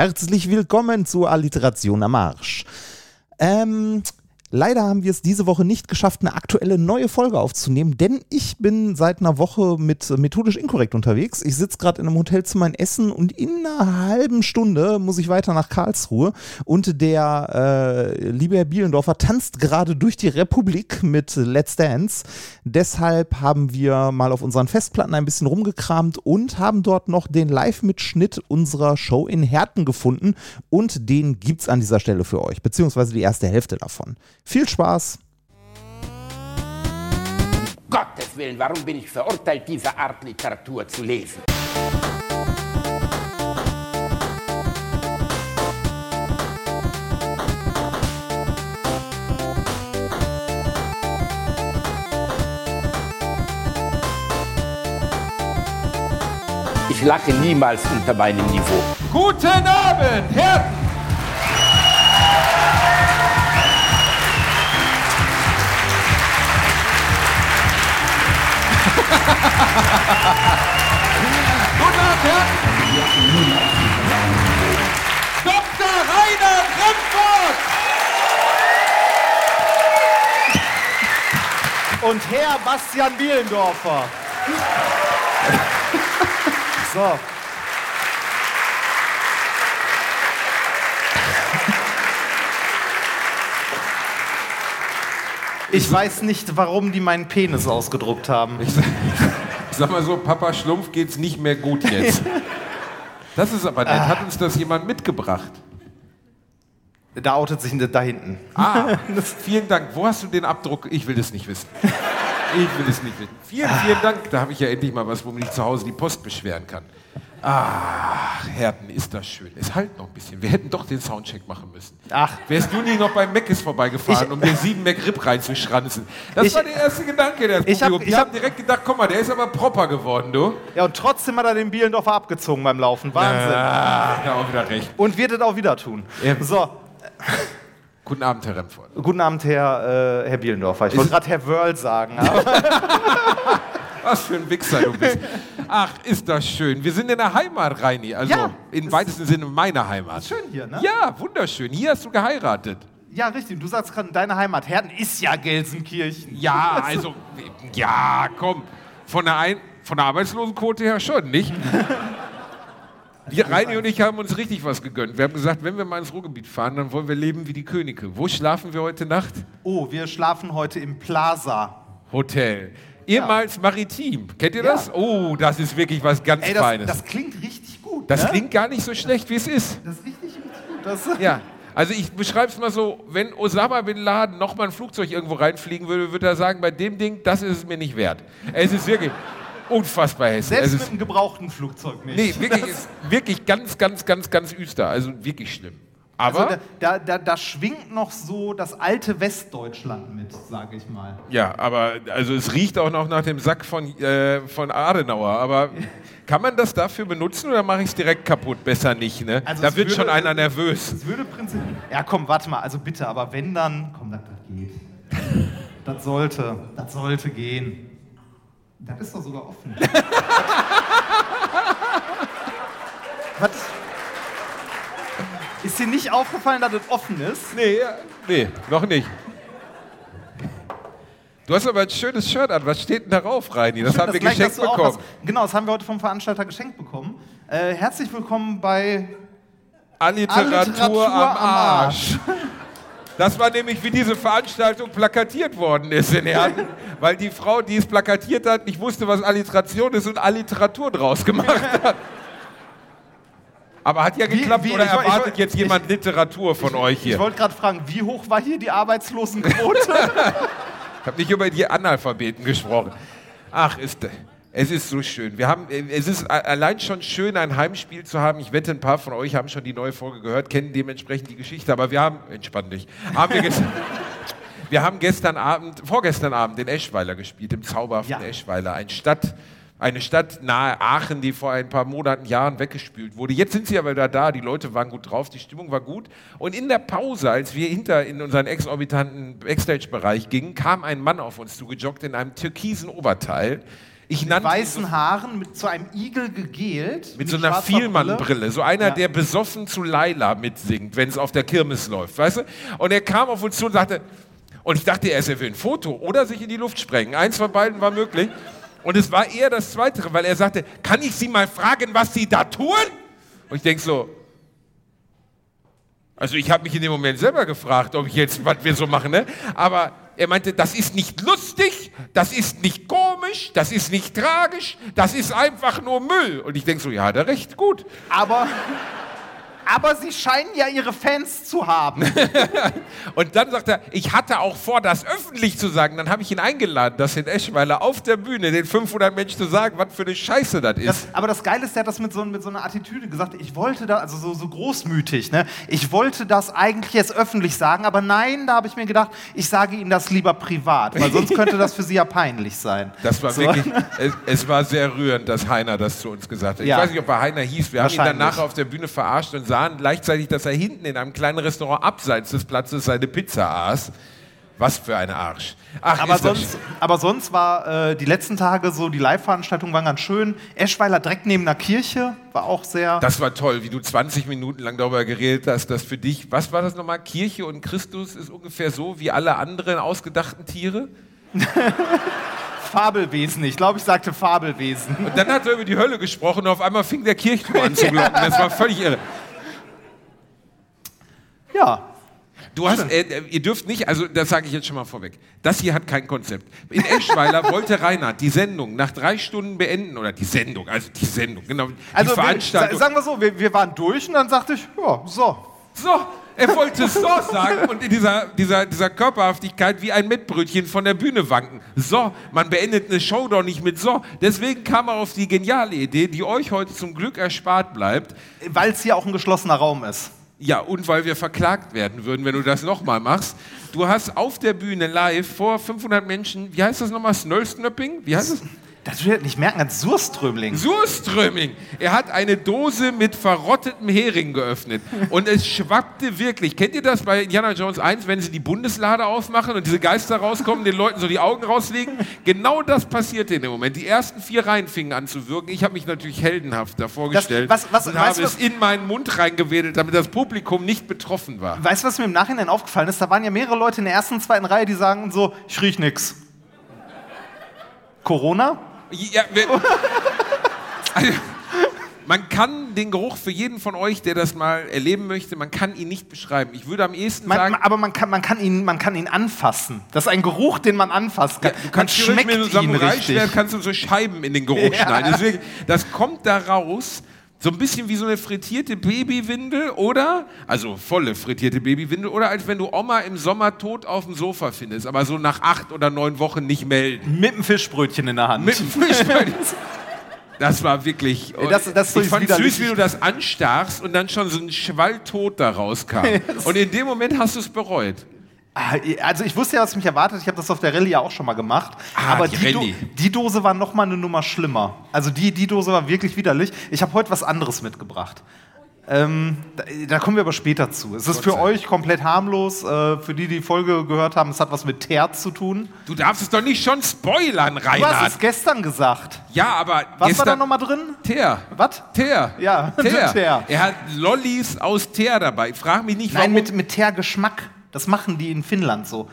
Herzlich willkommen zur Alliteration am Arsch. Ähm, Leider haben wir es diese Woche nicht geschafft, eine aktuelle neue Folge aufzunehmen, denn ich bin seit einer Woche mit methodisch inkorrekt unterwegs. Ich sitze gerade in einem Hotelzimmer in Essen und in einer halben Stunde muss ich weiter nach Karlsruhe. Und der äh, liebe Herr Bielendorfer tanzt gerade durch die Republik mit Let's Dance. Deshalb haben wir mal auf unseren Festplatten ein bisschen rumgekramt und haben dort noch den Live-Mitschnitt unserer Show in Herten gefunden. Und den gibt es an dieser Stelle für euch, beziehungsweise die erste Hälfte davon. Viel Spaß! Gottes Willen, warum bin ich verurteilt, diese Art Literatur zu lesen? Ich lache niemals unter meinem Niveau. Guten Abend, Herren! Dr. Rainer Remford! Und Herr Bastian Bielendorfer. So. Ich weiß nicht, warum die meinen Penis ausgedruckt haben. Ich sag, ich sag mal so, Papa Schlumpf geht's nicht mehr gut jetzt. Das ist aber nett. Hat uns das jemand mitgebracht? Da outet sich da hinten. Ah, vielen Dank. Wo hast du den Abdruck? Ich will das nicht wissen. Ich will es nicht wissen. Vielen, vielen Dank. Da habe ich ja endlich mal was, womit ich zu Hause die Post beschweren kann. Ach, Herten, ist das schön. Es halt noch ein bisschen. Wir hätten doch den Soundcheck machen müssen. Ach. Wärst du nie noch beim Meckes vorbeigefahren, Ich- um den sieben McRib reinzuschranzen? Das Ich- war der erste Gedanke des Ich hab- Die hab- haben direkt gedacht, guck mal, der ist aber proper geworden, du. Ja, und trotzdem hat er den Bielendorfer abgezogen beim Laufen. Wahnsinn. Ah, er auch wieder recht. Und wird es auch wieder tun. Ja. So, Guten Abend, Herr Remford. guten Abend, Herr, äh, Herr Bielendorfer. Ich wollte gerade Herr Wörl sagen. Was für ein Wichser du bist. Ach, ist das schön. Wir sind in der Heimat, Reini. Also Ja, im weitesten Sinne meiner Heimat. schön hier, ne? Ja, wunderschön. Hier hast du geheiratet. ja, richtig. Du sagst gerade, deine Heimat Herten ist ja Gelsenkirchen. Ja, also, ja, komm. Von der, Ein von der Arbeitslosenquote her schon, nicht? Die Reini und ich haben uns richtig was gegönnt. Wir haben gesagt, wenn wir mal ins Ruhrgebiet fahren, dann wollen wir leben wie die Könige. Wo schlafen wir heute Nacht? Oh, wir schlafen heute im Plaza. Hotel. Ehemals maritim. Kennt ihr Ja. das? Oh, das ist wirklich was ganz Ey, das, Feines. das klingt richtig gut. das ne? klingt gar nicht so schlecht, wie es ist. Das ist richtig, richtig gut. Das, Ja, also ich beschreibe es mal so, wenn Osama Bin Laden noch mal ein Flugzeug irgendwo reinfliegen würde, würde er sagen, bei dem Ding, das ist es mir nicht wert. Es ist wirklich unfassbar hässlich. Selbst Es mit ist, einem gebrauchten Flugzeug nicht. nee, wirklich, ist wirklich ganz, ganz, ganz, ganz üster. Also wirklich schlimm. Aber, Also da, da, da, schwingt noch so das alte Westdeutschland mit, sage ich mal. ja, aber also es riecht auch noch nach dem Sack von, äh, von Adenauer. Aber kann man das dafür benutzen oder mache ich es direkt kaputt? Besser nicht, ne? Also da wird würde- schon einer nervös. Es würde prinzipiell. Ja, komm, warte mal, also bitte, aber wenn dann. Komm, das, das geht. Das sollte, das sollte gehen. Das ist doch sogar offen. Was? Ist dir nicht aufgefallen, dass es offen ist? Nee, nee, noch nicht. Du hast aber ein schönes Shirt an. Was steht denn darauf, Reini? Das haben wir gleich geschenkt auch bekommen. Was, genau, das haben wir heute vom Veranstalter geschenkt bekommen. Äh, herzlich willkommen bei Alliteratur, Alliteratur am am Arsch. Das war nämlich, wie diese Veranstaltung plakatiert worden ist in Herten, weil die Frau, die es plakatiert hat, nicht wusste, was Alliteration ist und Alliteratur draus gemacht hat. Aber hat ja Wie- geklappt wie- oder ich ich erwartet woll- jetzt jemand Literatur von euch Ich hier? wollte gerade fragen, wie hoch war hier die Arbeitslosenquote? Ich habe nicht über die Analphabeten gesprochen. Ach, ist, es ist so schön. Wir haben, es ist allein schon schön, ein Heimspiel zu haben. Ich wette, ein paar von euch haben schon die neue Folge gehört, kennen dementsprechend die Geschichte. Aber wir haben, entspann dich, haben wir, gestern, wir haben gestern Abend, vorgestern Abend in Eschweiler gespielt, im zauberhaften Ja. Eschweiler. Ein Stadt, eine Stadt nahe Aachen, die vor ein paar Monaten, Jahren weggespült wurde. Jetzt sind sie aber wieder da, die Leute waren gut drauf, die Stimmung war gut. Und in der Pause, als wir hinter in unseren exorbitanten Backstage-Bereich gingen, kam ein Mann auf uns zugejoggt in einem türkisen Oberteil, Ich nannte ihn weißen Haaren mit zu einem Igel gegelt. Mit so einer Vielmannbrille. So einer, Ja. der besoffen zu Laila mitsingt, wenn es auf der Kirmes läuft, weißt du? Und er kam auf uns zu und sagte, und ich dachte erst, er will ein Foto oder sich in die Luft sprengen. Eins von beiden war möglich. Und es war eher das Zweite, weil er sagte, kann ich Sie mal fragen, was Sie da tun? Und ich denke so, also ich habe mich in dem Moment selber gefragt, ob ich jetzt, was wir so machen, ne? Aber er meinte, das ist nicht lustig, das ist nicht komisch, das ist nicht tragisch, das ist einfach nur Müll. Und ich denke so, ja, er recht, gut. Aber, aber sie scheinen ja ihre Fans zu haben. Und dann sagt er, ich hatte auch vor, das öffentlich zu sagen. Dann habe ich ihn eingeladen, das in Eschweiler auf der Bühne den 500 Menschen zu sagen, was für eine Scheiße das ist. Das, aber das Geile ist, der hat das mit so, mit so einer Attitüde gesagt. Ich wollte da, also so, so großmütig, ne? Ich wollte das eigentlich jetzt öffentlich sagen, aber nein, da habe ich mir gedacht, ich sage Ihnen das lieber privat, weil sonst könnte das für Sie ja peinlich sein. Das war So. wirklich, es, es war sehr rührend, dass Heiner das zu uns gesagt hat. Ja. Ich weiß nicht, ob er Heiner hieß. Wir haben ihn nachher auf der Bühne verarscht und sahen gleichzeitig, dass er hinten in einem kleinen Restaurant abseits des Platzes seine Pizza aß. Was für ein Arsch. Ach, Aber sonst, aber sonst war äh, die letzten Tage so, die Live-Veranstaltungen waren ganz schön. Eschweiler direkt neben der Kirche war auch sehr. Das war toll, wie du 20 Minuten lang darüber geredet hast, dass für dich, was war das nochmal? Kirche und Christus ist ungefähr so wie alle anderen ausgedachten Tiere? Fabelwesen. Ich glaube, ich sagte Fabelwesen. Und dann hat er über die Hölle gesprochen und auf einmal fing der Kirchturm an zu glocken. Das war völlig irre. Ja. Du hast, äh, äh, ihr dürft nicht, also das sage ich jetzt schon mal vorweg. Das hier hat kein Konzept. In Eschweiler wollte Reinhard die Sendung nach drei Stunden beenden oder die Sendung, also die Sendung, genau, die Also, wir, Veranstaltung. sa- sagen wir so, wir, wir waren durch und dann sagte ich, ja, so. so, er wollte so sagen und in dieser, dieser, dieser Körperhaftigkeit wie ein Mettbrötchen von der Bühne wanken. So, man beendet eine Show doch nicht mit so. Deswegen kam er auf die geniale Idee, die euch heute zum Glück erspart bleibt. Weil es hier auch ein geschlossener Raum ist. Ja, und weil wir verklagt werden würden, wenn du das nochmal machst. Du hast auf der Bühne live vor 500 Menschen, wie heißt das nochmal, Snöllsnöpping? Wie heißt das? Das wird nicht merken als Surströmling. Surströmming. Er hat eine Dose mit verrottetem Hering geöffnet. Und es schwappte wirklich. Kennt ihr das bei Indiana Jones 1, wenn sie die Bundeslade aufmachen und diese Geister rauskommen, den Leuten so die Augen rauslegen? Genau das passierte in dem Moment. Die ersten vier Reihen fingen an zu wirken. Ich habe mich natürlich heldenhaft davor Das- gestellt was- was- und weißt habe es in meinen Mund reingewedelt, damit das Publikum nicht betroffen war. Weißt du, was mir im Nachhinein aufgefallen ist? Da waren ja mehrere Leute in der ersten zweiten Reihe, die sagen so, ich riech nix. Corona? Ja, wir, also, man kann den Geruch für jeden von euch, der das mal erleben möchte, man kann ihn nicht beschreiben. Ich würde am ehesten Man, sagen, aber man kann, man, kann ihn, man kann ihn anfassen. Das ist ein Geruch, den man anfassen kann. du kannst man schmeckt mit einem Samurai-Schwert kannst du so Scheiben in den Geruch Ja. schneiden. Wirklich, das kommt da raus, so ein bisschen wie so eine frittierte Babywindel oder, also volle frittierte Babywindel, oder als wenn du Oma im Sommer tot auf dem Sofa findest, aber so nach acht oder neun Wochen nicht melden. Mit einem Fischbrötchen in der Hand. Mit dem Fischbein. Das war wirklich. Das- das ich fand widerlich. süß, wie du das anstachst und dann schon so ein Schwall tot da rauskam. Und in dem Moment hast du es bereut. Ah, Also ich wusste ja, was mich erwartet. Ich habe das auf der Rallye ja auch schon mal gemacht. Ah, aber die die, Do die Dose war noch mal eine Nummer schlimmer. Also die, die Dose war wirklich widerlich. Ich habe heute was anderes mitgebracht. Ähm, da, da kommen wir aber später zu. Es ist für euch komplett harmlos. Äh, für die, die die Folge gehört haben, es hat was mit Teer zu tun. Du darfst es doch nicht schon spoilern, Du hast Reinhard. es gestern gesagt. Ja, aber Was war da nochmal drin? Teer. Was? Teer. Ja, Teer. Teer. Er hat Lollis aus Teer dabei. Frag mich nicht, Nein, warum. mit, mit Teergeschmack. Das machen die in Finnland so.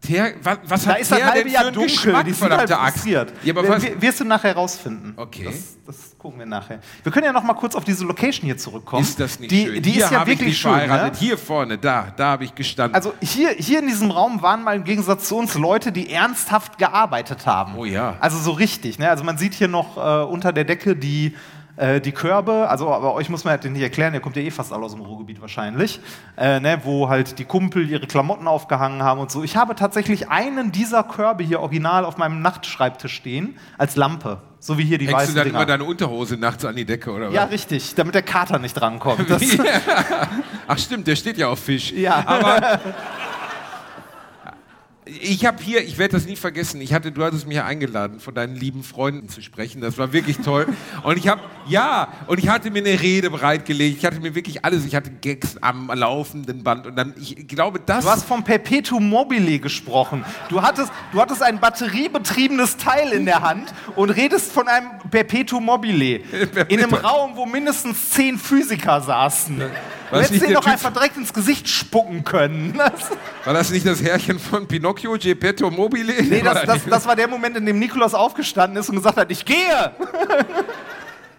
Teer, was, was Da hat ist Teer halbe denn Jahr dunkel. Geschmack, Die sind halt frustriert. Ja, Wirst du nachher rausfinden. Okay. Das, das gucken wir nachher. Wir können ja noch mal kurz auf diese Location hier zurückkommen. ist das nicht die, schön? Die Hier ist ja habe ich wirklich mich schön. Ne? Hier vorne, da, da habe ich gestanden. Also hier, hier in diesem Raum waren mal im Gegensatz zu uns Leute, die ernsthaft gearbeitet haben. Oh ja. Also so richtig. Ne? Also man sieht hier noch äh, unter der Decke die, äh, die Körbe. Also aber euch muss man halt nicht erklären, ihr kommt ja eh fast alle aus dem Ruhrgebiet wahrscheinlich. Äh, ne? Wo halt die Kumpel ihre Klamotten aufgehangen haben und so. Ich habe tatsächlich einen dieser Körbe hier original auf meinem Nachtschreibtisch stehen als Lampe. So wie hier die Hängst du weißen dann Dinger. immer deine Unterhose nachts an die Decke, oder was? ja, richtig, damit der Kater nicht drankommt. Ach stimmt, der steht ja auf Fisch. ja. Aber Ich habe hier, ich werde das nie vergessen, ich hatte, du hattest mich ja eingeladen, von deinen lieben Freunden zu sprechen. Das war wirklich toll. Und ich habe, ja, und ich hatte mir eine Rede bereitgelegt. Ich hatte mir wirklich alles, ich hatte Gags am laufenden Band. Und dann, ich glaube, das. Du hast vom Perpetuum mobile gesprochen. Du hattest, du hattest ein batteriebetriebenes Teil in der Hand und redest von einem Perpetuum mobile. In einem Raum, wo mindestens zehn Physiker saßen. Du Was hättest der doch Typ- einfach direkt ins Gesicht spucken können. Das, war das nicht das Herrchen von Pinocchio, Geppetto Mobile? nee, das, das, das war der Moment, in dem Nikolaus aufgestanden ist und gesagt hat, ich gehe.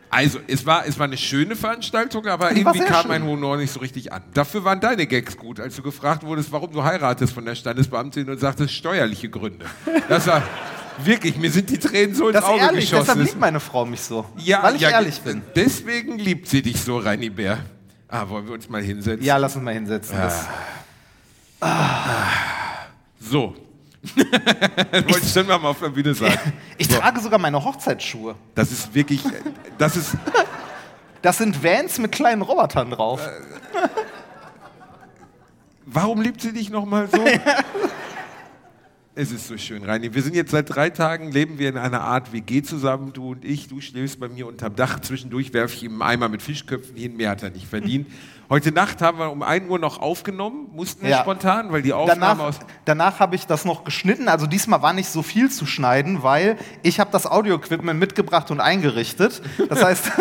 Also, es war, es war eine schöne Veranstaltung, aber war irgendwie kam schön. mein Honor nicht so richtig an. Dafür waren deine Gags gut, als du gefragt wurdest, warum du heiratest von der Standesbeamtin und sagtest, steuerliche Gründe. Das war wirklich, mir sind die Tränen so ins Das Auge ehrlich, deshalb geschossen. liebt meine Frau mich so. ja, weil ich ja, ehrlich bin. Deswegen liebt sie dich so, Reini Bär. Ah, wollen wir uns mal hinsetzen? Ja, lass uns mal hinsetzen. Das, So. Wollte ich schon mal auf der Bühne sagen. ich trage sogar meine Hochzeitsschuhe. Das ist wirklich, das ist, Das sind Vans mit kleinen Robotern drauf. Warum liebt sie dich nochmal so? Es ist so schön, Reini. Wir sind jetzt seit drei Tagen, leben wir in einer Art WG zusammen, du und ich. Du schläfst bei mir unterm Dach. Zwischendurch werfe ich ihm einen Eimer mit Fischköpfen hin. Mehr hat er nicht verdient. Heute Nacht haben wir um 1 Uhr noch aufgenommen, mussten wir Ja. spontan, weil die Aufnahme Danach, aus... danach habe ich das noch geschnitten. Also diesmal war nicht so viel zu schneiden, weil ich habe das Audio-Equipment mitgebracht und eingerichtet. Das heißt,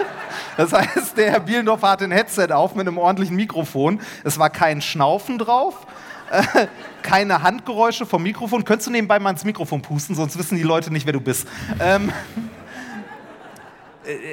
das heißt, der Herr Bielendorfer hat ein Headset auf mit einem ordentlichen Mikrofon. Es war kein Schnaufen drauf. Keine Handgeräusche vom Mikrofon. Könntest du nebenbei mal ins Mikrofon pusten, sonst wissen die Leute nicht, wer du bist. Ähm, äh,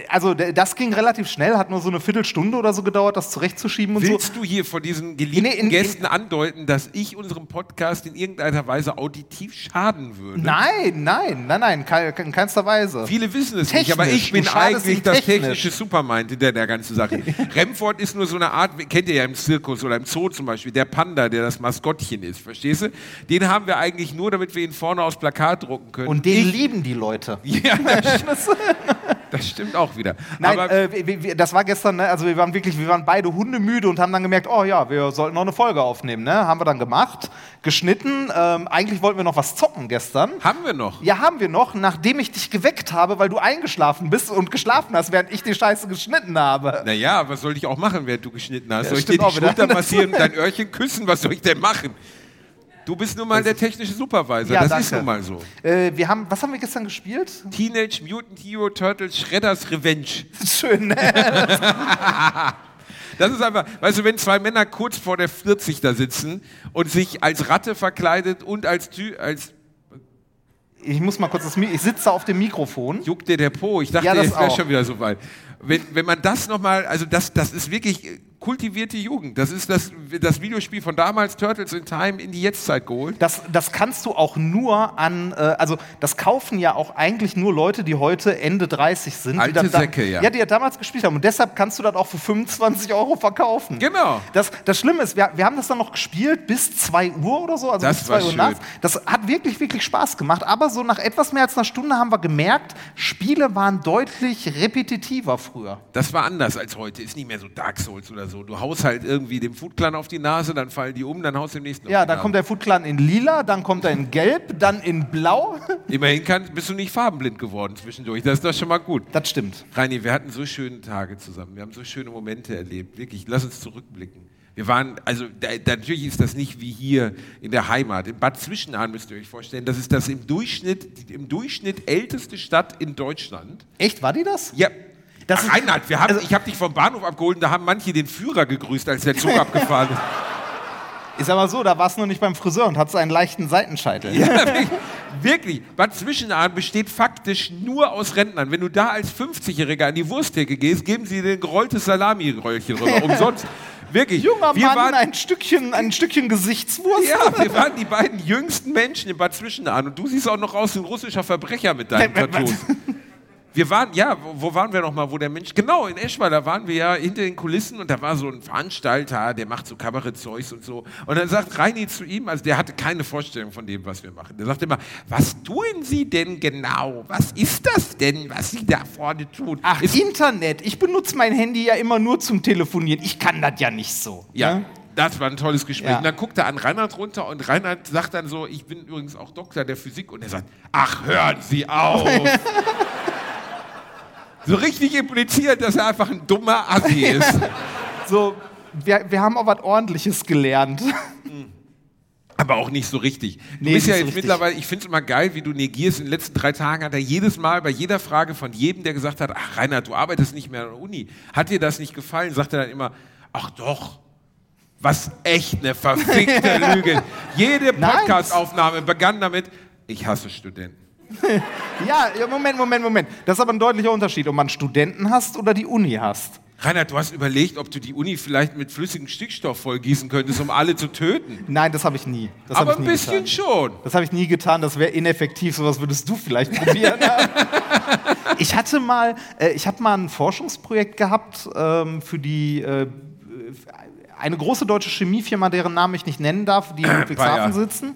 also d- das ging relativ schnell, hat nur so eine Viertelstunde oder so gedauert, das zurechtzuschieben und so. Willst du hier vor diesen geliebten in- in- Gästen andeuten, dass ich unserem Podcast in irgendeiner Weise auditiv schaden würde? Nein, nein, nein, nein, in keinster Weise. Viele wissen es Technisch, nicht, aber ich bin eigentlich das technisch. technische Supermind hinter der ganzen Sache. Remford ist nur so eine Art, kennt ihr ja im Zirkus oder im Zoo zum Beispiel, der Panda, der das Maskottchen ist, verstehst du? Den haben wir eigentlich nur, damit wir ihn vorne aufs Plakat drucken können. Und den ich, lieben die Leute. ja, das, stimmt- das stimmt auch wieder. Nein, äh, wir- wir, das war gestern, ne? also wir waren wirklich, wir waren beide hundemüde und haben dann gemerkt, oh ja, wir sollten noch eine Folge aufnehmen. Ne? Haben wir dann gemacht, geschnitten. Ähm, eigentlich wollten wir noch was zocken gestern. haben wir noch. Ja, haben wir noch, nachdem ich dich geweckt habe, weil du eingeschlafen bist und geschlafen hast, während ich die Scheiße geschnitten habe. Naja, was soll ich auch machen, während du geschnitten hast? Ja, soll ich dir die. Schulter massieren und dein Öhrchen küssen? Was soll ich denn machen? Du bist nun mal der technische Supervisor. Ja, das ist danke. nun mal so. Äh, wir haben, was haben wir gestern gespielt? Teenage Mutant Hero Turtles Shredders Revenge. Schön, ne? Das ist einfach, weißt du, wenn zwei Männer kurz vor der 40 da sitzen und sich als Ratte verkleidet und als Tü als Ich muss mal kurz das Mi Ich sitze auf dem Mikrofon. juckt dir der Po. Ich dachte, Ja, das jetzt wäre schon wieder so weit. Wenn, wenn man das nochmal, also das, das ist wirklich kultivierte Jugend. Das ist das, das Videospiel von damals, Turtles in Time, in die Jetztzeit geholt. Das, das kannst du auch nur an, äh, also das kaufen ja auch eigentlich nur Leute, die heute Ende 30 sind. Alte die da- Säcke, ja. Ja, die ja damals gespielt haben. Und deshalb kannst du das auch für 25 Euro verkaufen. Genau. Das, das Schlimme ist, wir, wir haben das dann noch gespielt bis 2 Uhr oder so, also Das bis war 2 Uhr nachts. Das hat wirklich, wirklich Spaß gemacht. Aber so nach etwas mehr als einer Stunde haben wir gemerkt, Spiele waren deutlich repetitiver früher. Das war anders als heute. Ist nicht mehr so Dark Souls oder so. Du haust halt irgendwie dem Food Clan auf die Nase, dann fallen die um, dann haust du dem nächsten Ja, dann kommt der Foot Clan in lila, dann kommt er in gelb, dann in blau. Immerhin kann, bist du nicht farbenblind geworden zwischendurch. Das ist doch schon mal gut. Das stimmt. Reini, wir hatten so schöne Tage zusammen. Wir haben so schöne Momente erlebt. Wirklich, lass uns zurückblicken. Wir waren, also da, natürlich ist das nicht wie hier in der Heimat. In Bad Zwischenahn müsst ihr euch vorstellen, das ist das im Durchschnitt, im Durchschnitt älteste Stadt in Deutschland. Echt, war die das? Ja. Das ist- Reinhard, wir haben, also- ich habe dich vom Bahnhof abgeholt und da haben manche den Führer gegrüßt, als der Zug abgefahren ist. Sag mal so, da warst du noch nicht beim Friseur und hattest einen leichten Seitenscheitel. Ja, wirklich. wirklich. Bad Zwischenahn besteht faktisch nur aus Rentnern. Wenn du da als 50-Jähriger an die Wursttheke gehst, geben sie dir ein gerolltes Salami-Röllchen rüber. Umsonst. Wirklich. Junger wir Mann, waren, ein Stückchen, ein Stückchen Gesichtswurst. ja, wir waren die beiden jüngsten Menschen in Bad Zwischenahn. Und du siehst auch noch aus wie ein russischer Verbrecher mit deinen? Tattoos. Wir waren, ja, wo, waren wir noch mal, wo der Mensch, genau, in Eschweiler da waren wir ja hinter den Kulissen und da war so ein Veranstalter, der macht so Kabarettzeugs und so. Und dann sagt Reini zu ihm, also der hatte keine Vorstellung von dem, was wir machen. Der sagt immer, was tun Sie denn genau? Was ist das denn, was Sie da vorne tun? Ach, Ist- Internet. Ich benutze mein Handy ja immer nur zum Telefonieren. Ich kann das ja nicht so. Ja. ne? Das war ein tolles Gespräch. Ja. Und dann guckt er an Reinhard runter und Reinhard sagt dann so, ich bin übrigens auch Doktor der Physik. Und er sagt, ach, hören Sie auf. so richtig impliziert, dass er einfach ein dummer Assi ist. So, wir, wir haben auch was Ordentliches gelernt. Aber auch nicht so richtig. Du Nee, bist ja so jetzt richtig. mittlerweile, ich finde es immer geil, wie du negierst. In den letzten drei Tagen hat er jedes Mal bei jeder Frage von jedem, der gesagt hat, ach Reinhard, du arbeitest nicht mehr an der Uni. Hat dir das nicht gefallen? Sagt er dann immer, ach doch. Was echt eine verfickte Lüge. Jede. Podcastaufnahme begann damit, ich hasse Studenten. Ja, Moment, Moment, Moment. Das ist aber ein deutlicher Unterschied, ob man Studenten hast oder die Uni hast. Reinhard, du hast überlegt, ob du die Uni vielleicht mit flüssigem Stickstoff vollgießen könntest, um alle zu töten. Nein, das habe ich nie. Das Aber ich ein nie bisschen getan. schon. Das habe ich nie getan, das wäre ineffektiv, sowas würdest du vielleicht probieren. ich hatte mal, äh, ich habe mal ein Forschungsprojekt gehabt ähm, für die äh, eine große deutsche Chemiefirma, deren Namen ich nicht nennen darf, die in Ludwigshafen sitzen.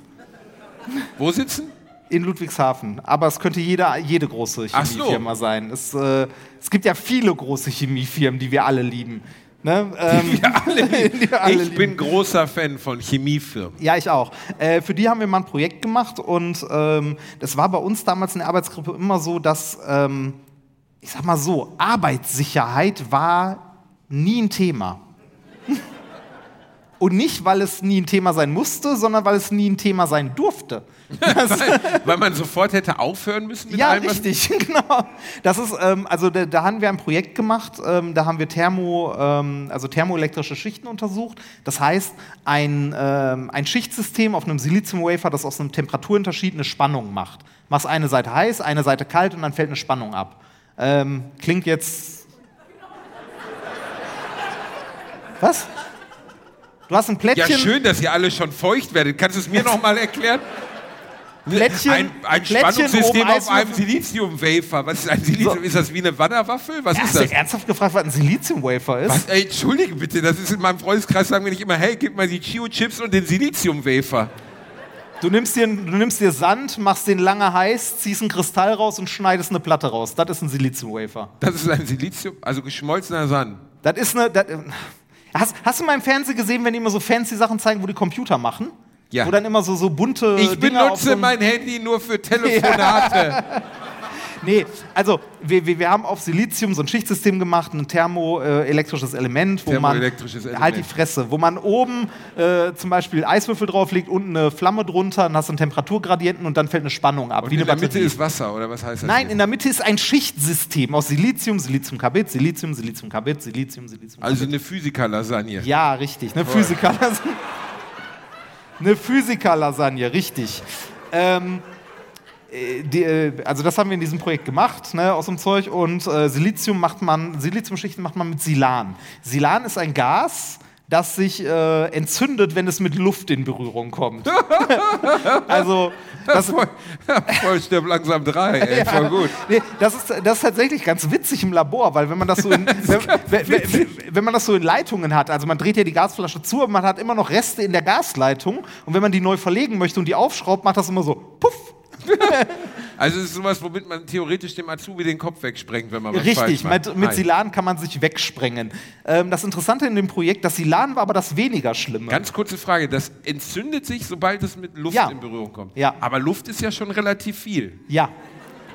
Wo sitzen? In Ludwigshafen. Aber es könnte jeder, jede große Ach so. Chemiefirma sein. Es, äh, es gibt ja viele große Chemiefirmen, die wir alle lieben. Ne? Ähm, Wir alle lieben. die wir alle ich lieben. bin großer Fan von Chemiefirmen. Ja, ich auch. Äh, für die haben wir mal ein Projekt gemacht und ähm, das war bei uns damals in der Arbeitsgruppe immer so, dass, ähm, ich sag mal so, Arbeitssicherheit war nie ein Thema. Und nicht, weil es nie ein Thema sein musste, sondern weil es nie ein Thema sein durfte. Weil man sofort hätte aufhören müssen mit Ja, allem, was- richtig, genau. Das ist, ähm, also da, da haben wir ein Projekt gemacht, ähm, da haben wir Thermo, ähm, also thermoelektrische Schichten untersucht. Das heißt, ein, ähm, ein Schichtsystem auf einem Siliziumwafer, das aus einem Temperaturunterschied eine Spannung macht. Machst eine Seite heiß, eine Seite kalt und dann fällt eine Spannung ab. Ähm, klingt jetzt. Was? Du hast ein Ja, Plättchen. schön, dass ihr alle schon feucht werdet. Kannst du es mir noch mal erklären? Plättchen, ein ein Plättchen Spannungssystem auf einem Silizium-Wafer. Was ist ein Silizium? So. Ist das wie eine Wanderwaffel? Was ist Hast du das? ernsthaft gefragt, was ein Siliziumwafer ist? Was? Ey, entschuldige bitte, das ist in meinem Freundeskreis, sagen wir nicht immer, hey, gib mal die Chio-Chips und den Silizium-Wafer. Du nimmst, dir, du nimmst dir Sand, machst den lange heiß, ziehst einen Kristall raus und schneidest eine Platte raus. Das ist ein Siliziumwafer. Das ist ein Silizium, also geschmolzener Sand. Das ist eine. Das, hast, hast du mal im Fernsehen gesehen, wenn die immer so fancy Sachen zeigen, wo die Computer machen? Ja. Wo dann immer so, so bunte. Ich Dinger benutze mein Handy nur für Telefonate. Nee, also wir, wir, wir haben auf Silizium so ein Schichtsystem gemacht, ein thermoelektrisches Element, wo man Thermoelektrisches Element. halt die Fresse, wo man oben äh, zum Beispiel Eiswürfel drauflegt, unten eine Flamme drunter, dann hast du einen Temperaturgradienten und dann fällt eine Spannung ab. Und in der Mitte Batterie. ist Wasser, oder was heißt das? Nein, hier? in der Mitte ist ein Schichtsystem aus Silizium, Siliziumkarbid, Silizium, Siliziumkarbid, Silizium, Silizium. Also eine Physiker-Lasagne. ja, richtig, eine Physiker-Lasagne. Eine Physiker-Lasagne, richtig. Ähm, äh, die, äh, also das haben wir in diesem Projekt gemacht, ne, aus dem Zeug. Und äh, Silizium macht man, Siliziumschichten macht man mit Silan. Silan ist ein Gas, das sich äh, entzündet, wenn es mit Luft in Berührung kommt. also das, voll, voll stirb langsam drei, ey, voll gut. Nee, das, ist, das ist tatsächlich ganz witzig im Labor, weil wenn man das so in, wenn, wenn, wenn, wenn man das so in Leitungen hat, also man dreht ja die Gasflasche zu, aber man hat immer noch Reste in der Gasleitung und wenn man die neu verlegen möchte und die aufschraubt, macht das immer so puff. Also es ist sowas, womit man theoretisch dem Azubi den Kopf wegsprengt, wenn man was Richtig, falsch macht. mit, mit. Silan kann man sich wegsprengen. Ähm, das Interessante in dem Projekt, das Silan war aber das weniger Schlimme. Ganz kurze Frage, das entzündet sich, sobald es mit Luft Ja. in Berührung kommt. Ja. Aber Luft ist ja schon relativ viel. Ja.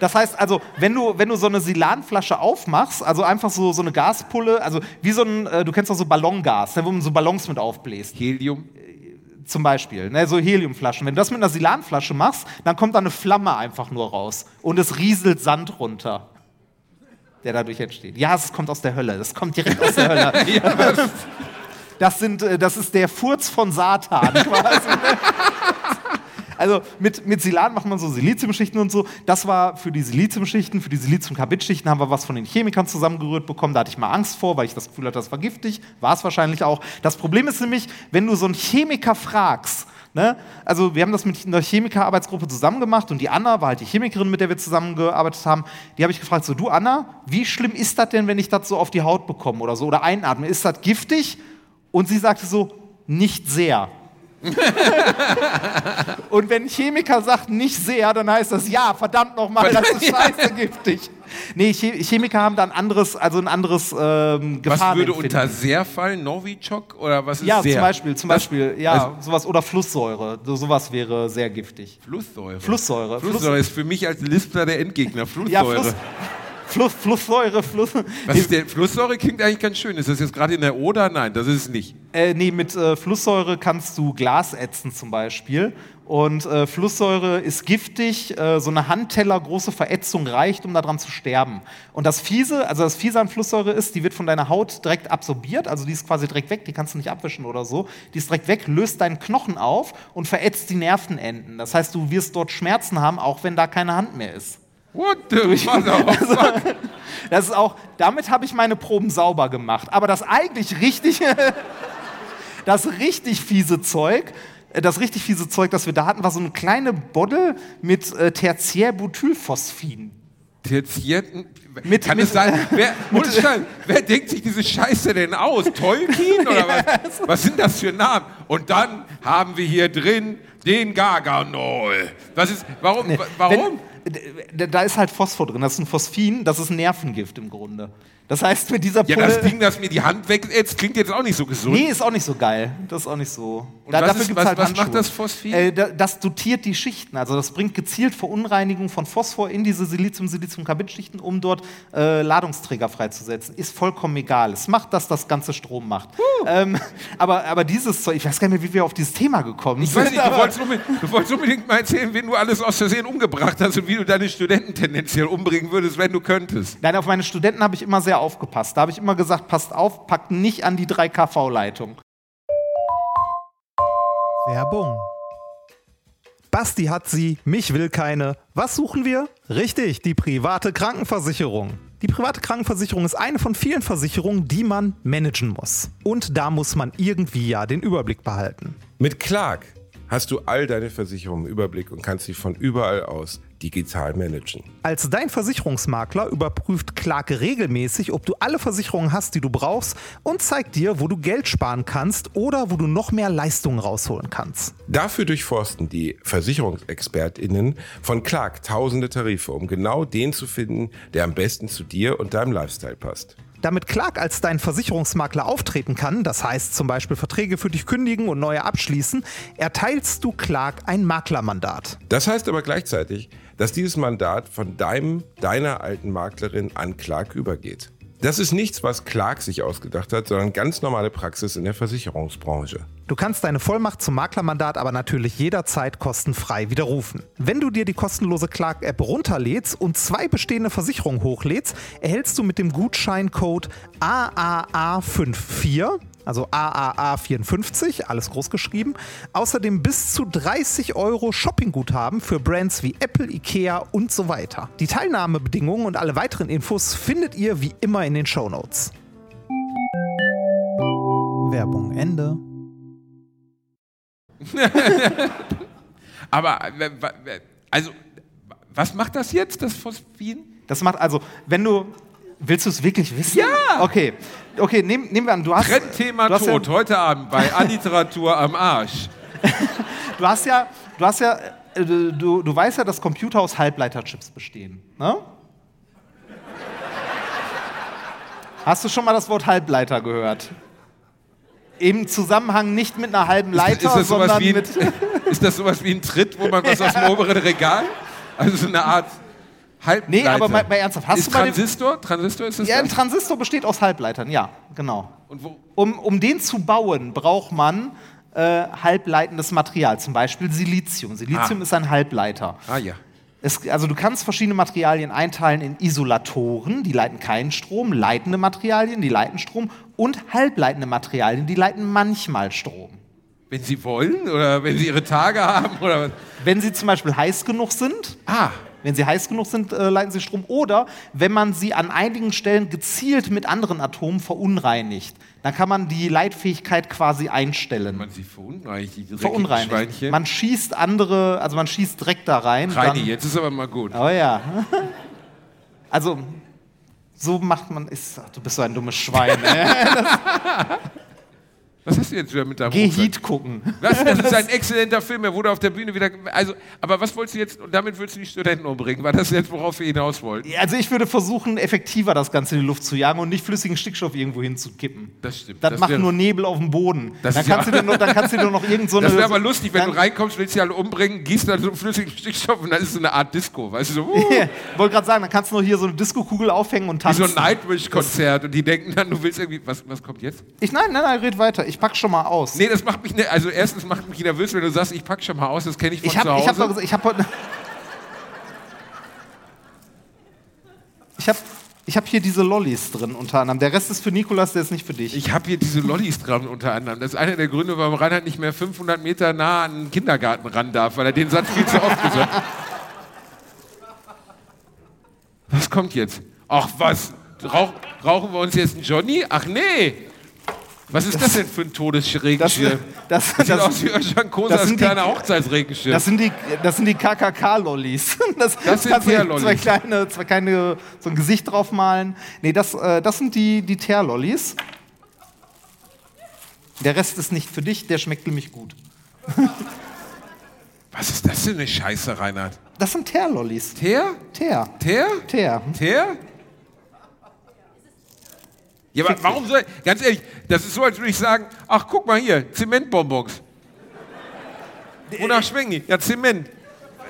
Das heißt also, wenn du, wenn du so eine Silanflasche aufmachst, also einfach so, so eine Gaspulle, also wie so ein, äh, du kennst doch so Ballongas, ne, wo man so Ballons mit aufbläst. Helium. Zum Beispiel, ne, so Heliumflaschen. Wenn du das mit einer Silanflasche machst, dann kommt da eine Flamme einfach nur raus und es rieselt Sand runter, der dadurch entsteht. Ja, es kommt aus der Hölle. Das kommt direkt aus der Hölle. Das, sind, äh, das ist der Furz von Satan quasi. Also mit, mit Silan macht man so Siliziumschichten und so. Das war für die Siliziumschichten, für die Siliziumkarbid-Schichten haben wir was von den Chemikern zusammengerührt bekommen. Da hatte ich mal Angst vor, weil ich das Gefühl hatte, das war giftig. War es wahrscheinlich auch. Das Problem ist nämlich, wenn du so einen Chemiker fragst, ne? also wir haben das mit einer Chemikerarbeitsgruppe zusammen gemacht und die Anna war halt die Chemikerin, mit der wir zusammengearbeitet haben. Die habe ich gefragt, so du Anna, wie schlimm ist das denn, wenn ich das so auf die Haut bekomme oder so oder einatme? Ist das giftig? Und sie sagte so, nicht sehr. Und wenn Chemiker sagt, nicht sehr, dann heißt das, ja, verdammt nochmal, das ist scheiße giftig. Nee, Che- Chemiker haben da ein anderes, also ein anderes ähm, Was würde unter sehr fallen? Novichok oder was ist Ja, sehr? zum Beispiel, zum Das- Beispiel, ja, also sowas oder Flusssäure. So, sowas wäre sehr giftig. Flusssäure. Flusssäure. Flusssäure ist für mich als Lispler der Endgegner. Ja, Flusssäure. Fluss, Fluss, Flusssäure, Fluss. Was ist der? Flusssäure klingt eigentlich ganz schön. Ist das jetzt gerade in der Oder? Nein, das ist es nicht. Äh, nee, mit äh, Flusssäure kannst du Glas ätzen zum Beispiel. Und äh, Flusssäure ist giftig. Äh, so eine Handteller große Verätzung reicht, um daran zu sterben. Und das Fiese, also das Fiese an Flusssäure ist, die wird von deiner Haut direkt absorbiert. Also die ist quasi direkt weg. Die kannst du nicht abwischen oder so. Die ist direkt weg, löst deinen Knochen auf und verätzt die Nervenenden. Das heißt, du wirst dort Schmerzen haben, auch wenn da keine Hand mehr ist. What the mother Das ist auch, damit habe ich meine Proben sauber gemacht. Aber das eigentlich richtig, das richtig fiese Zeug, das richtig fiese Zeug, das wir da hatten, war so eine kleine Bottle mit äh, Tertiärbutylphosphin. Tertierten. Mit- Kann mit- es sein? Wer, ohne Scheiß, wer denkt sich diese Scheiße denn aus? Tolkien oder was? Was sind das für Namen? Und dann haben wir hier drin den Garganol. Was ist, warum? wa- Warum? Wenn, da ist halt Phosphor drin, das ist ein Phosphin, das ist ein Nervengift im Grunde. Das heißt, mit dieser Ja, Pulle. das Ding, das mir die Hand wegätzt, klingt jetzt auch nicht so gesund. Nee, ist auch nicht so geil. Das ist auch nicht so. Und was dafür ist- gibt's was- halt was macht Handschuhe. das Phosphin? Äh, da- das dotiert die Schichten. Also das bringt gezielt Verunreinigung von Phosphor in diese Silizium-Silizium-Carbid-Schichten, um dort äh, Ladungsträger freizusetzen. Ist vollkommen egal. Es macht, dass das ganze Strom macht. Ähm, aber, aber dieses Zeug, ich weiß gar nicht mehr, wie wir auf dieses Thema gekommen Ich sind. weiß nicht, du wolltest, unbedingt, du wolltest unbedingt mal erzählen, wen du alles aus Versehen umgebracht hast und wie du deine Studenten tendenziell umbringen würdest, wenn du könntest. Nein, auf meine Studenten habe ich immer sehr aufgepasst. Da habe ich immer gesagt, passt auf, packt nicht an die 3 kV-Leitung. Werbung. Basti hat sie, mich will keine. Was suchen wir? Richtig, die private Krankenversicherung. Die private Krankenversicherung ist eine von vielen Versicherungen, die man managen muss. Und da muss man irgendwie ja den Überblick behalten. Mit Clark hast du all deine Versicherungen im Überblick und kannst sie von überall aus digital managen. Als dein Versicherungsmakler überprüft Clark regelmäßig, ob du alle Versicherungen hast, die du brauchst und zeigt dir, wo du Geld sparen kannst oder wo du noch mehr Leistungen rausholen kannst. Dafür durchforsten die VersicherungsexpertInnen von Clark tausende Tarife, um genau den zu finden, der am besten zu dir und deinem Lifestyle passt. Damit Clark als dein Versicherungsmakler auftreten kann, das heißt zum Beispiel Verträge für dich kündigen und neue abschließen, erteilst du Clark ein Maklermandat. Das heißt aber gleichzeitig, dass dieses Mandat von deinem, deiner alten Maklerin an Clark übergeht. Das ist nichts, was Clark sich ausgedacht hat, sondern ganz normale Praxis in der Versicherungsbranche. Du kannst deine Vollmacht zum Maklermandat aber natürlich jederzeit kostenfrei widerrufen. Wenn du dir die kostenlose Clark-App runterlädst und zwei bestehende Versicherungen hochlädst, erhältst du mit dem Gutscheincode AAA54, also AAA54, alles groß geschrieben, außerdem bis zu 30 Euro Shoppingguthaben für Brands wie Apple, Ikea und so weiter. Die Teilnahmebedingungen und alle weiteren Infos findet ihr wie immer in den Shownotes. Werbung Ende. Aber, äh, also, was macht das jetzt, das Phosphin? Das macht also, wenn du. Willst du es wirklich wissen? Ja! Okay. Okay, nehm, nehmen wir an, du hast. Trendthema du hast Tod, Ja, heute Abend bei Alliteratur am Arsch. du hast ja. Du hast ja. äh, Du, du weißt ja, dass Computer aus Halbleiterchips bestehen. Ne? Hast du schon mal das Wort Halbleiter gehört? Im Zusammenhang nicht mit einer halben Leiter, ist, das sowas sondern wie ein, mit. ist das sowas wie ein Tritt, wo man was aus dem oberen Regal? Also so eine Art Halbleiter. Nee, aber mal, mal ernsthaft. Hast ist du mal Transistor? Transistor ist das? ja, ein? Transistor besteht aus Halbleitern, ja, genau. Um, um den zu bauen, braucht man äh, halbleitendes Material, zum Beispiel Silizium. Silizium Ah. ist ein Halbleiter. ah ja. Es, also du kannst verschiedene Materialien einteilen in Isolatoren, die leiten keinen Strom, leitende Materialien, die leiten Strom und halbleitende Materialien, die leiten manchmal Strom. Wenn Sie wollen oder wenn Sie Ihre Tage haben oder was? Wenn sie zum Beispiel heiß genug sind, Ah, wenn sie heiß genug sind, äh, leiten sie Strom. Oder wenn man sie an einigen Stellen gezielt mit anderen Atomen verunreinigt, dann kann man die Leitfähigkeit quasi einstellen. man Sie verunreinigt, die verunreinigt. Schweinchen. Man schießt andere, also man schießt Dreck da rein. Reini, jetzt ist aber mal gut. Oh ja. Also, so macht man. Ist, ach, du bist so ein dummes Schwein. Was hast du jetzt wieder mit deinem Geh Rucksack? Heat gucken. Was? Das ist ein exzellenter Film. Er wurde auf der Bühne wieder. Also, aber was wolltest du jetzt? Und damit willst du die Studenten umbringen? War das jetzt, worauf wir hinaus wollten? Also ich würde versuchen, effektiver das Ganze in die Luft zu jagen und nicht flüssigen Stickstoff irgendwo hinzukippen. Das stimmt. Das, Das macht nur Nebel auf dem Boden. Das dann, ist ja- kannst du noch, dann kannst du dir noch irgend so eine. Das wäre aber lustig, wenn du reinkommst, willst sie alle umbringen, gießt dann so einen flüssigen Stickstoff und dann ist so eine Art Disco. Weißt du, so, uh, Wollte gerade sagen, dann kannst du noch hier so eine Disco-Kugel aufhängen und wie so tanzen. ein Nightwish-Konzert und die denken dann, du willst irgendwie. Was, was kommt jetzt? ich, nein, nein, nein, red weiter. Ich pack schon mal aus. Nee, das macht mich nicht. Also, erstens macht mich nervös, wenn du sagst, ich pack schon mal aus, das kenne ich von ich habe zu ich hab Hause. doch ich habe heute. Ich habe ich hab hier diese Lollis drin unter anderem. Der Rest ist für Nikolas, der ist nicht für dich. Ich habe hier diese Lollis dran unter anderem. Das ist einer der Gründe, warum Reinhard nicht mehr 500 Meter nah an den Kindergarten ran darf, weil er den Satz viel zu oft gesagt hat. Was kommt jetzt? Ach was? Rauch, rauchen wir uns jetzt einen Johnny? Ach nee! Was ist das, denn für ein das, Todesregenschirm? das, Das, das, sieht aus wie Özcan das Kosas sind die- kleiner Hochzeitsregenschirm. das sind die, das sind die KKK-Lollis. Das, Das sind Teerlollis. zwei kleine, zwei kleine, so ein Gesicht draufmalen. Nee, das, äh, das sind die, die Teerlollis. Der Rest ist nicht für dich, der schmeckt nämlich gut. Was ist das denn eine Scheiße, Reinhard? Das sind Teerlollis. Teer? Teer. Teer? Teer. Teer? Ja, aber warum soll, ganz ehrlich, das ist so, als würde ich sagen, ach, guck mal hier, Zementbonbons. Wonach schmecken die? Ja, Zement.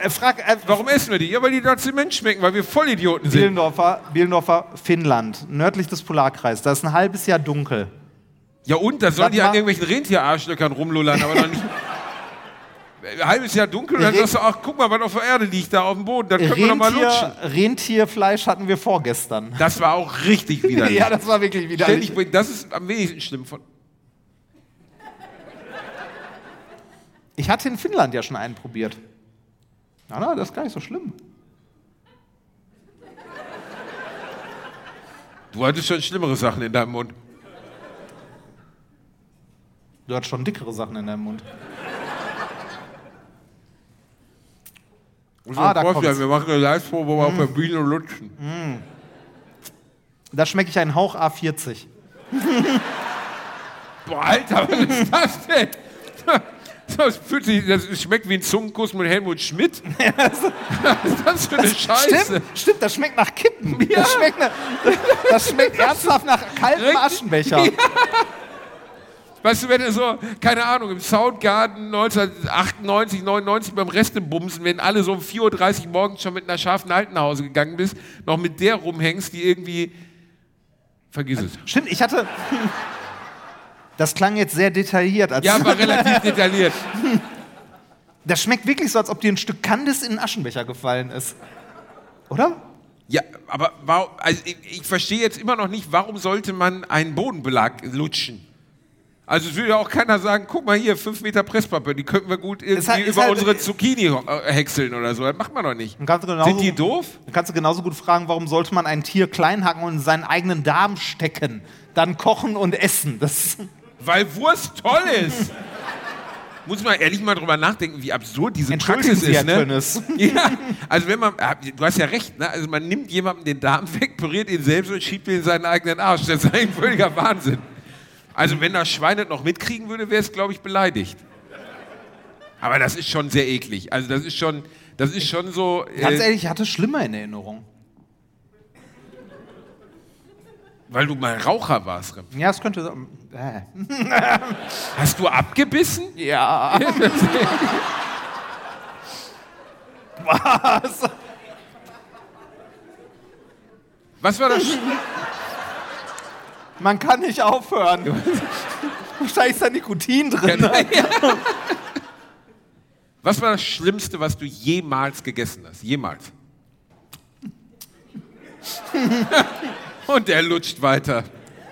Äh, frag, äh, Warum essen wir die? Ja, weil die nach Zement schmecken, weil wir Vollidioten sind. Bielendorfer, Bielendorfer, Finnland, nördlich des Polarkreises. Da ist ein halbes Jahr dunkel. Ja und, da sollen die an irgendwelchen Rentierarschlöckern rumlullern, aber noch nicht... Halbes Jahr dunkel und dann sagst du, ach, guck mal, was auf der Erde liegt, da auf dem Boden, dann können wir doch mal lutschen. Rentier, Rentierfleisch hatten wir vorgestern. Das war auch richtig widerlich. ja, das war wirklich widerlich. Ständig, das ist am wenigsten schlimm von... Ich hatte in Finnland ja schon einen probiert. Na, na, das ist gar nicht so schlimm. Du hattest schon schlimmere Sachen in deinem Mund. Du hattest schon dickere Sachen in deinem Mund. Muss Ah, da vorstellen, wir machen eine Live-Probe, wo wir auf der Bühne lutschen. Da schmecke ich einen Hauch A40. Boah, Alter, was ist das denn? Das, sich, das schmeckt wie ein Zungenkuss mit Helmut Schmidt. Was ist das für eine Scheiße? Stimmt, stimmt, das schmeckt nach Kippen. Das, schmeckt nach, das schmeckt ernsthaft nach kaltem. Aschenbecher. Weißt du, wenn du so, keine Ahnung, im Soundgarden 1998, 99 beim Restebumsen, wenn alle so um 4.30 Uhr morgens schon mit einer scharfen Alten nach Hause gegangen bist, noch mit der rumhängst, die irgendwie. Vergiss es. Stimmt, ich hatte. Das klang jetzt sehr detailliert. Als Ja, war relativ detailliert. Das schmeckt wirklich so, als ob dir ein Stück Kandis in den Aschenbecher gefallen ist. Oder? Ja, aber warum, also ich, ich verstehe jetzt immer noch nicht, warum sollte man einen Bodenbelag lutschen? Also es würde ja auch keiner sagen, guck mal hier, 5 Meter Presspappe, die könnten wir gut irgendwie halt- über halt- unsere Zucchini äh, häckseln oder so. Das macht man doch nicht. Genauso, Sind die doof? Dann kannst du genauso gut fragen, warum sollte man ein Tier klein hacken und in seinen eigenen Darm stecken, dann kochen und essen. Das, Weil Wurst toll ist. Muss man ehrlich mal drüber nachdenken, wie absurd diese Praxis Sie, ist. Ne? Ja, also wenn man, ah, du hast ja recht, ne? also man nimmt jemandem den Darm weg, püriert ihn selbst und schiebt ihn in seinen eigenen Arsch. Das ist ein völliger Wahnsinn. Also wenn das Schwein das noch mitkriegen würde, wäre es, glaube ich, beleidigt. Aber das ist schon sehr eklig. Also das ist schon, das ist schon so. ganz Äh, ehrlich, ich hatte schlimmer in Erinnerung. weil du mal Raucher warst. Rem. Ja, es könnte. so- Äh. Hast du abgebissen? Ja. Was? Was war das? Man kann nicht aufhören. Wahrscheinlich ist da Nikotin drin. Was war das Schlimmste, was du jemals gegessen hast? Jemals. Und er lutscht weiter.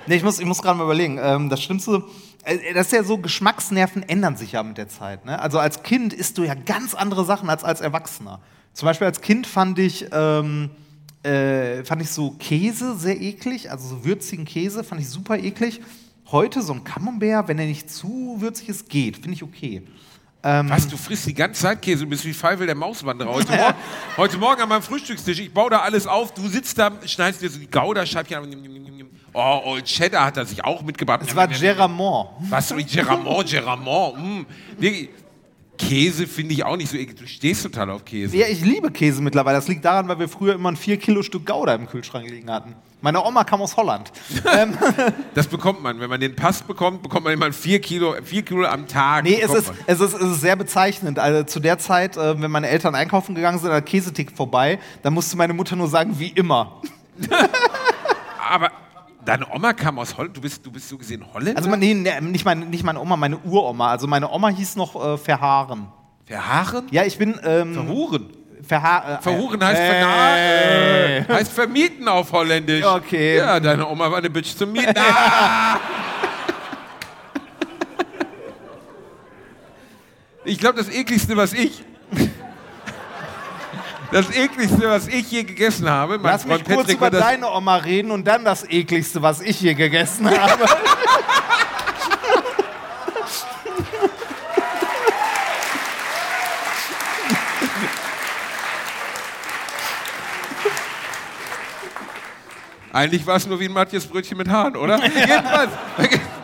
Nee, ich muss, ich muss gerade mal überlegen. Ähm, das Schlimmste, äh, das ist ja so, Geschmacksnerven ändern sich ja mit der Zeit. Ne? Also als Kind isst du ja ganz andere Sachen als als Erwachsener. Zum Beispiel als Kind fand ich, ähm, äh, fand ich so Käse sehr eklig, also so würzigen Käse fand ich super eklig. Heute so ein Camembert, wenn er nicht zu würzig ist, geht, finde ich okay. Was, du frisst die ganze Zeit Käse, du bist wie Pfeifel der Mauswanderer. Heute, Morgen, heute Morgen an meinem Frühstückstisch, ich baue da alles auf, du sitzt da, schneidest dir so die Gouda-Scheibchen ab. Oh, Old Cheddar hat er sich auch mitgebracht. Es war Geramont. Was, Geramont, Geramont. Mm. Käse finde ich auch nicht so eklig. Du stehst total auf Käse. Ja, ich liebe Käse mittlerweile. Das liegt daran, weil wir früher immer ein 4 Kilo Stück Gouda im Kühlschrank liegen hatten. Meine Oma kam aus Holland. ähm, Das bekommt man. Wenn man den Pass bekommt, bekommt man immer 4 Kilo, vier Kilo am Tag. nee, es ist, es, ist, es ist sehr bezeichnend. Also zu der Zeit, äh, wenn meine Eltern einkaufen gegangen sind, der Käsetick vorbei, dann musste meine Mutter nur sagen, wie immer. Aber deine Oma kam aus Holland. Du bist, du bist so gesehen Holländer? Also nee, nee, nicht, meine, nicht meine Oma, meine Uroma. Also meine Oma hieß noch äh, Verhaaren. Verhaaren? Ja, ich bin... Ähm, Verhuren. Verha äh, Verhuren heißt, äh, verna äh, heißt vermieten auf Holländisch. Okay. Ja, deine Oma war eine Bitch zum Mieten. Ah! Ich glaube, das ekligste, was ich. Das ekligste, was ich je gegessen habe, mein Lass mich Freund kurz Patrick über deine Oma reden und dann das ekligste, was ich hier gegessen habe. Eigentlich war es nur wie ein Matthias Brötchen mit Haaren, oder? Jedenfalls.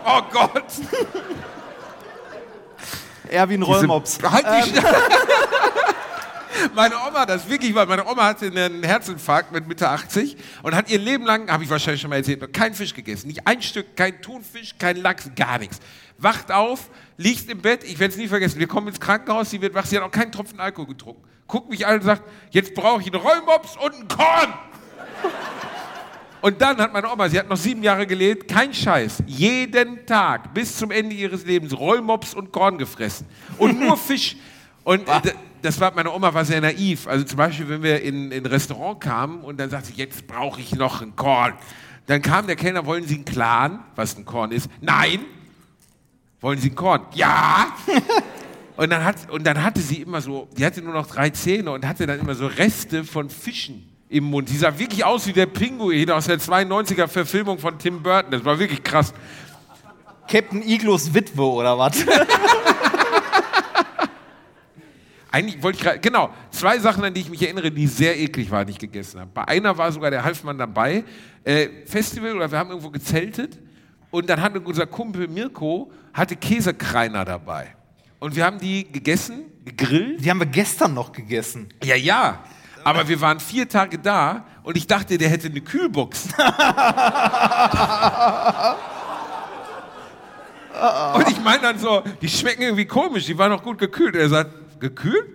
Oh Gott. Eher wie ein Rollmops. Halt die Sta- Meine Oma, das wirklich war, meine Oma hatte einen Herzinfarkt mit Mitte 80 und hat ihr Leben lang, habe ich wahrscheinlich schon mal erzählt, noch kein Fisch gegessen. Nicht ein Stück, kein Thunfisch, kein Lachs, gar nichts. Wacht auf, liegt im Bett, ich werde es nie vergessen, wir kommen ins Krankenhaus, sie wird wach, sie hat auch keinen Tropfen Alkohol getrunken. Guckt mich an und sagt, jetzt brauche ich einen Rollmops und einen Korn. Und dann hat meine Oma, sie hat noch sieben Jahre gelebt, kein Scheiß, jeden Tag bis zum Ende ihres Lebens Rollmops und Korn gefressen. Und nur Fisch. Und äh, das war, meine Oma war sehr naiv. Also zum Beispiel, wenn wir in in ein Restaurant kamen und dann sagte sie, jetzt brauche ich noch ein Korn. Dann kam der Kellner, wollen Sie einen Clan, was ein Korn ist? Nein. Wollen Sie ein Korn? Ja. Und dann, hat, und dann hatte sie immer so, die hatte nur noch drei Zähne und hatte dann immer so Reste von Fischen im Mund. Die sah wirklich aus wie der Pinguin aus der 92er Verfilmung von Tim Burton. Das war wirklich krass. Captain Iglos Witwe oder was? Eigentlich wollte ich gerade, genau, zwei Sachen, an die ich mich erinnere, die sehr eklig waren, die ich gegessen habe. Bei einer war sogar der Halfmann dabei, äh, Festival oder wir haben irgendwo gezeltet und dann hatte unser Kumpel Mirko, hatte Käsekreiner dabei. Und wir haben die gegessen, gegrillt. Die haben wir gestern noch gegessen. Ja, ja. Aber wir waren vier Tage da und ich dachte, der hätte eine Kühlbox. und ich meine dann so, die schmecken irgendwie komisch, die waren noch gut gekühlt. Er sagt, gekühlt?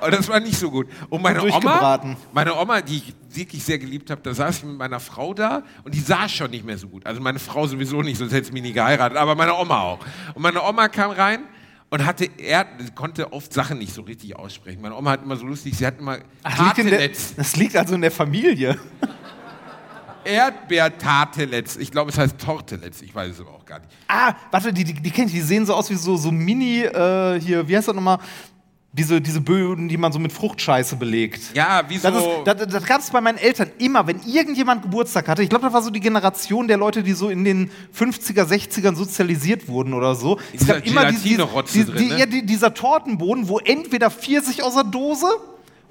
Und das war nicht so gut. Und meine Oma, meine Oma, die ich wirklich sehr geliebt habe, da saß ich mit meiner Frau da und die sah schon nicht mehr so gut. Also meine Frau sowieso nicht, sonst hätte sie mich nie geheiratet, aber meine Oma auch. Und meine Oma kam rein und hatte, er konnte oft Sachen nicht so richtig aussprechen. Meine Oma hat immer so lustig, sie hat immer Das liegt, der, das liegt also in der Familie. Erdbeer-Tartelets. Ich glaube, es heißt Tortelets, ich weiß es aber auch gar nicht. Ah, warte, die, die, die kenn ich, die sehen so aus wie so, so Mini, äh, hier, wie heißt das nochmal? Diese, diese Böden, die man so mit Fruchtscheiße belegt. Ja, wie so... Das, ist- das, das gab es bei meinen Eltern immer, wenn irgendjemand Geburtstag hatte. Ich glaube, das war so die Generation der Leute, die so in den 50er, 60ern sozialisiert wurden oder so. Es Dieser gab immer die- die- Gelatine-Rotze die- drin, die- ne? ja, die- dieser Tortenboden, wo entweder Pfirsich aus der Dose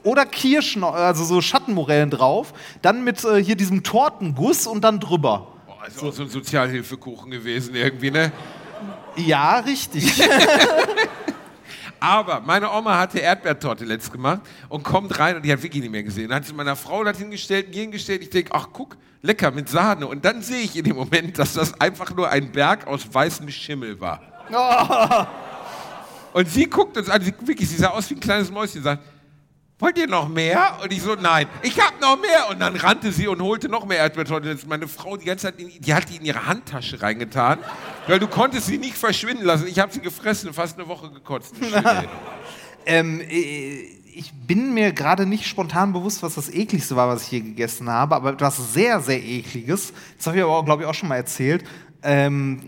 oder Kirschen, also so Schattenmorellen drauf, dann mit äh, hier diesem Tortenguss und dann drüber. Boah, ist auch so ein Sozialhilfekuchen gewesen irgendwie, ne? Ja, richtig. Aber meine Oma hatte Erdbeertortelets gemacht und kommt rein und die hat wirklich nicht mehr gesehen. Dann hat sie meiner Frau das hingestellt, mir hingestellt. Ich denke, ach guck, lecker mit Sahne. Und dann sehe ich in dem Moment, dass das einfach nur ein Berg aus weißem Schimmel war. Und sie guckt uns an, sie, wirklich, sie sah aus wie ein kleines Mäuschen, sagt, wollt ihr noch mehr? Und ich so, nein, ich hab noch mehr. Und dann rannte sie und holte noch mehr Erdbeertortillas. Meine Frau die ganze Zeit, in, die hat die in ihre Handtasche reingetan, weil du konntest sie nicht verschwinden lassen. Ich habe sie gefressen und fast eine Woche gekotzt. Ähm, äh, ich bin mir gerade nicht spontan bewusst, was das ekligste war, was ich je gegessen habe, aber etwas sehr, sehr ekliges. Das habe ich aber, glaube ich, auch schon mal erzählt. Ähm,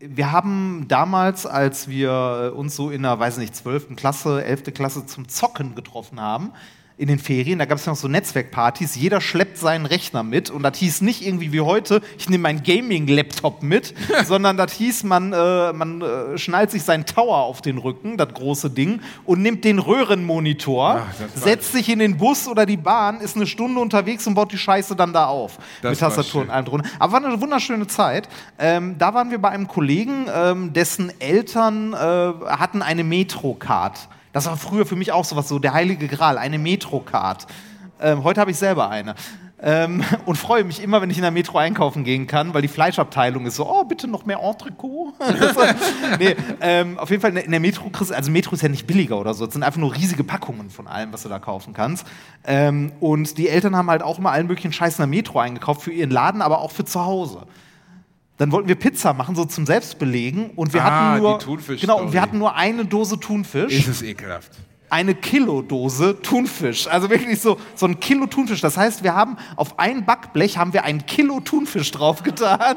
wir haben damals, als wir uns so in der, weiß nicht, 12. Klasse, 11. Klasse zum Zocken getroffen haben, in den Ferien, da gab es noch so Netzwerkpartys, jeder schleppt seinen Rechner mit und das hieß nicht irgendwie wie heute, ich nehme meinen Gaming-Laptop mit, sondern das hieß, man, äh, man äh, schnallt sich seinen Tower auf den Rücken, das große Ding, und nimmt den Röhrenmonitor, Ach, setzt sich in den Bus oder die Bahn, ist eine Stunde unterwegs und baut die Scheiße dann da auf. Das mit Tastatur und allem drunter. Aber war eine wunderschöne Zeit. Ähm, da waren wir bei einem Kollegen, ähm, dessen Eltern äh, hatten eine Metrocard. Das war früher für mich auch sowas, so der heilige Gral, eine Metrocard. Ähm, heute habe ich selber eine. Ähm, und freue mich immer, wenn ich in der Metro einkaufen gehen kann, weil die Fleischabteilung ist so, oh, bitte noch mehr Entrecot. nee, ähm, auf jeden Fall in der Metro, also Metro ist ja nicht billiger oder so, es sind einfach nur riesige Packungen von allem, was du da kaufen kannst. Ähm, und die Eltern haben halt auch immer allen möglichen Scheiß in der Metro eingekauft, für ihren Laden, aber auch für zu Hause. Dann wollten wir Pizza machen, so zum Selbstbelegen. Und wir Ah, hatten nur, die Thunfisch-Story. genau, und wir hatten nur eine Dose Thunfisch Ist es ekelhaft. eine Kilodose Thunfisch. Also wirklich so, so ein Kilo Thunfisch. Das heißt, wir haben auf ein Backblech haben wir ein Kilo Thunfisch draufgetan.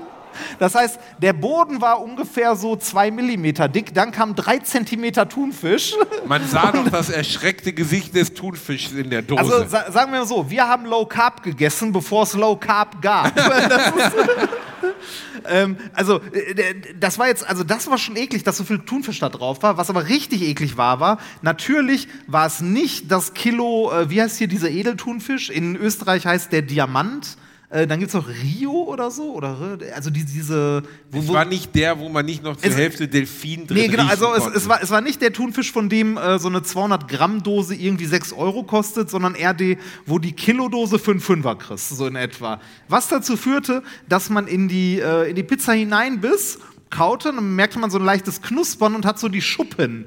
Das heißt, der Boden war ungefähr so zwei Millimeter dick, dann kam drei Zentimeter Thunfisch. Man sah doch das erschreckte Gesicht des Thunfischs in der Dose. Also sa sagen wir mal so, wir haben Low Carb gegessen, bevor es Low Carb gab. Ähm, also äh, der- das war jetzt, also das war schon eklig, dass so viel Thunfisch da drauf war. Was aber richtig eklig war, war natürlich war es nicht das Kilo, äh, wie heißt hier dieser Edelthunfisch? In Österreich heißt der Diamant. Äh, dann gibt es noch Rio oder so oder Rö- also die, diese. Wo, es war nicht der, wo man nicht noch zur Es- Hälfte Delfin drin Nee, genau, also es, es, war, es war nicht der Thunfisch, von dem äh, so eine 200 Gramm Dose irgendwie 6 Euro kostet, sondern eher die, wo die Kilodose für einen Fünfer kriegst, so in etwa. Was dazu führte, dass man in die, äh, in die Pizza hineinbiss, kaute, und dann merkte man so ein leichtes Knuspern und hat so die Schuppen.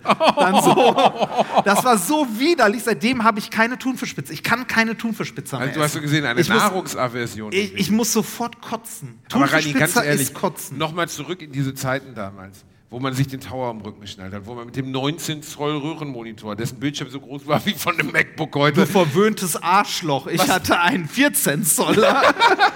So. Das war so widerlich. Seitdem habe ich keine Thunfischpizza. Ich kann keine Thunfischpizza mehr also, du hast so gesehen, eine ich muss, Nahrungsaversion. ich, ich muss sofort kotzen. Aber Reini, ganz Thunfischpizza ehrlich, ist kotzen. nochmal zurück in diese Zeiten damals, wo man sich den Tower am Rücken geschnallt hat, wo man mit dem 19 Zoll Röhrenmonitor, dessen Bildschirm so groß war wie von einem MacBook Du heute, verwöhntes Arschloch. Ich hatte einen 14 Zoller.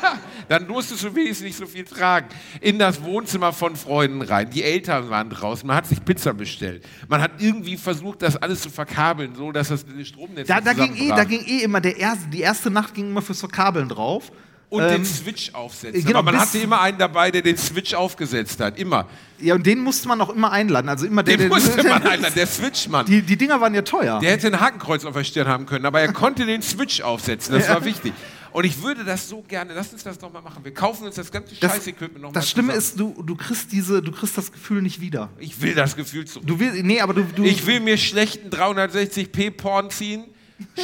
dann musstest du wenigstens nicht so viel tragen. In das Wohnzimmer von Freunden rein. Die Eltern waren draußen. Man hat sich Pizza bestellt. Man hat irgendwie versucht, das alles zu verkabeln, so dass das Stromnetz Da, da, ging eh, da ging eh immer der erste, die erste Nacht ging immer fürs Verkabeln drauf. Und Ähm, den Switch aufsetzen. genau, Aber man hatte immer einen dabei, der den Switch aufgesetzt hat. Immer. Ja, und den musste man auch immer einladen. Also immer der, Den der, musste man einladen, der Switchmann. Die, die Dinger waren ja teuer. Der hätte ein Hakenkreuz auf der Stirn haben können, aber er konnte den Switch aufsetzen. Das war wichtig. Und ich würde das so gerne, lass uns das doch mal machen. Wir kaufen uns das ganze Scheiß-Equipment nochmal das Schlimme ist, du, du kriegst diese, du kriegst das Gefühl nicht wieder. ich will das Gefühl zurück. Du willst, nee, aber du, du Ich will mir schlechten 360p Porn ziehen.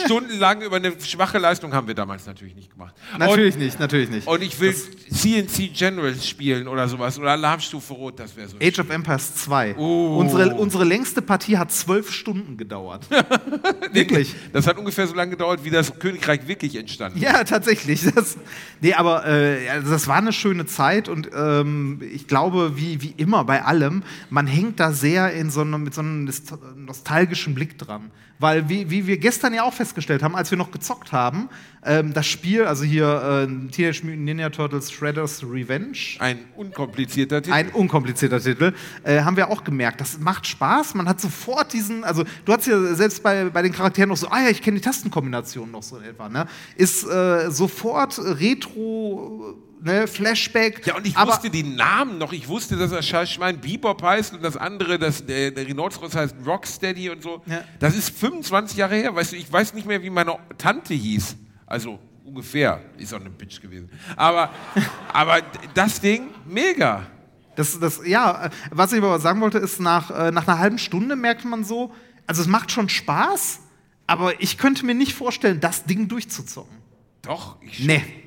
Stundenlang über eine schwache Leistung haben wir damals natürlich nicht gemacht. natürlich nicht, natürlich nicht. Und, und ich will CNC Generals spielen oder sowas oder Alarmstufe Rot, das wäre so. Age of Empires 2. Oh. Unsere, unsere längste Partie hat zwölf Stunden gedauert. Wirklich. Das hat ungefähr so lange gedauert, wie das Königreich wirklich entstanden ist. Ja, tatsächlich. Das, nee, aber äh, also das war eine schöne Zeit und ähm, ich glaube, wie, wie immer bei allem, man hängt da sehr in so einem, mit so einem nost- nostalgischen Blick dran. Weil, wie, wie wir gestern ja auch festgestellt haben, als wir noch gezockt haben, ähm, das Spiel, also hier äh, Teenage Mutant Ninja Turtles Shredder's Revenge, Ein unkomplizierter Titel. ein unkomplizierter Titel, äh, haben wir auch gemerkt. Das macht Spaß. Man hat sofort diesen, also du hast ja selbst bei, bei den Charakteren noch so, ah ja, ich kenne die Tastenkombinationen noch so in etwa, ne? Ist äh, sofort Retro, ne, Flashback. Ja, und ich wusste die Namen noch. Ich wusste, dass das Scheißschwein Bebop heißt und das andere, das, der, der Rhinoceros heißt Rocksteady und so. Ja. Das ist 25 Jahre her. Weißt du, ich weiß nicht mehr, wie meine Tante hieß. Also ungefähr. Ist auch eine Bitch gewesen. Aber, aber das Ding, mega. Das, das, ja, was ich aber sagen wollte, ist, nach, äh, nach einer halben Stunde merkt man so, also es macht schon Spaß, aber ich könnte mir nicht vorstellen, das Ding durchzuzocken. Doch, ich Nee.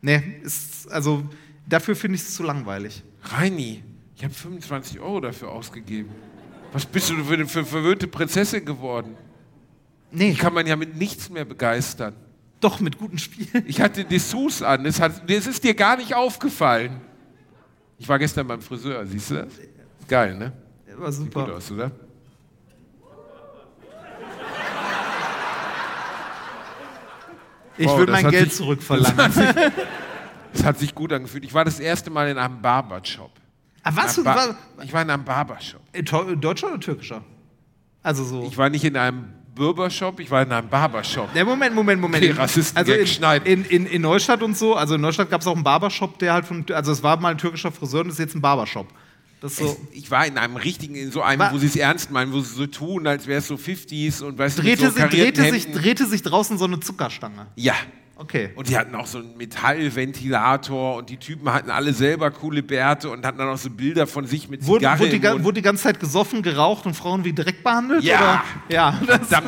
Nee, ist, also dafür finde ich es zu langweilig. Reini, ich habe 25 Euro dafür ausgegeben. Was bist du für eine verwöhnte Prinzessin geworden? Nee, Die kann man ja mit nichts mehr begeistern. doch mit guten Spielen. Ich hatte Dessous an. Es, hat, es ist dir gar nicht aufgefallen. Ich war gestern beim Friseur, siehst du das? Geil, ne? War Sieht gut super. aus, oder? Ich Wow, würde das mein hat Geld sich- zurückverlangen. Es hat sich gut angefühlt. Ich war das erste Mal in einem Barbershop. Ah, was? In War, einem Ba- ich war in einem Barbershop. äh, to- Deutscher oder türkischer? Also so. Ich war nicht in einem Barbershop, ich war in einem Barbershop. Ja, Moment, Moment, Moment. Okay, Rassisten also in, in, in, in Neustadt und so, also in Neustadt gab es auch einen Barbershop, der halt von, also es war mal ein türkischer Friseur und das ist jetzt ein Barbershop. Das so, Ich war in einem richtigen, in so einem, wo sie es ernst meinen, wo sie so tun, als wäre es so 50s und weißt drehte, du, so sich, drehte, sich, drehte sich draußen so eine Zuckerstange. Ja. Okay. Und die hatten auch so einen Metallventilator und die Typen hatten alle selber coole Bärte und hatten dann auch so Bilder von sich mit Wurde, Zigarre wurde, die, wurde die ganze Zeit gesoffen, geraucht und Frauen wie direkt behandelt? Ja. Oder? Ja. Das.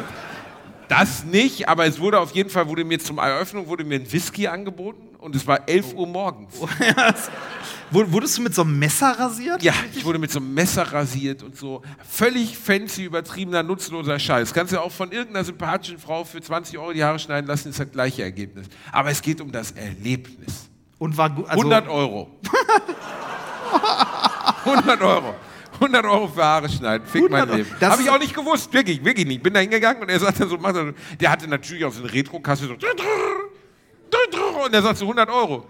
Das nicht, aber es wurde auf jeden Fall, wurde mir zum Eröffnung wurde mir ein Whisky angeboten und es war 11 Uhr morgens. Wur- Wurdest du mit so einem Messer rasiert? Ja, ich wurde mit so einem Messer rasiert und so. Völlig fancy, übertriebener, nutzloser Scheiß. Kannst du auch von irgendeiner sympathischen Frau für 20 Euro die Haare schneiden lassen, ist das gleiche Ergebnis. Aber es geht um das Erlebnis. Und war gut. Also, 100 Euro. 100 Euro. 100 Euro für Haare schneiden. Fick 100 mein. Leben. Das Habe ich auch nicht gewusst. Wirklich, wirklich nicht. Bin da hingegangen und er sagte so. Der hatte natürlich auch so eine Retro-Kasse so. Und er sagt so 100 Euro.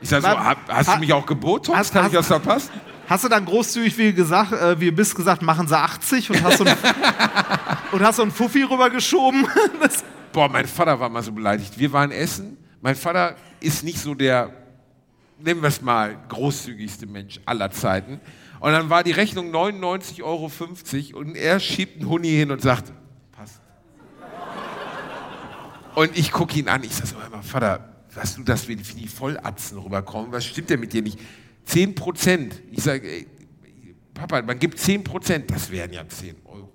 Ich sag so, hast du mich auch gebotoxt? Hast- Habe ich was verpasst? Hast du dann großzügig wie gesagt, äh, wie bist gesagt, machen sie 80 und hast so ein, und hast so ein Fuffi rübergeschoben? Das, Boah, mein Vater war mal so beleidigt. Wir waren essen. Mein Vater ist nicht so der, nennen wir es mal, großzügigste Mensch aller Zeiten. Und dann war die Rechnung 99,50 Euro und er schiebt einen Huni hin und sagt. Und ich gucke ihn an, ich sage so, mal, Vater, hast du das, wie die, wie die Vollatzen rüberkommen? Was stimmt denn mit dir nicht? 10 Prozent. Ich sage, Papa, man gibt 10 Prozent, das wären ja 10 Euro.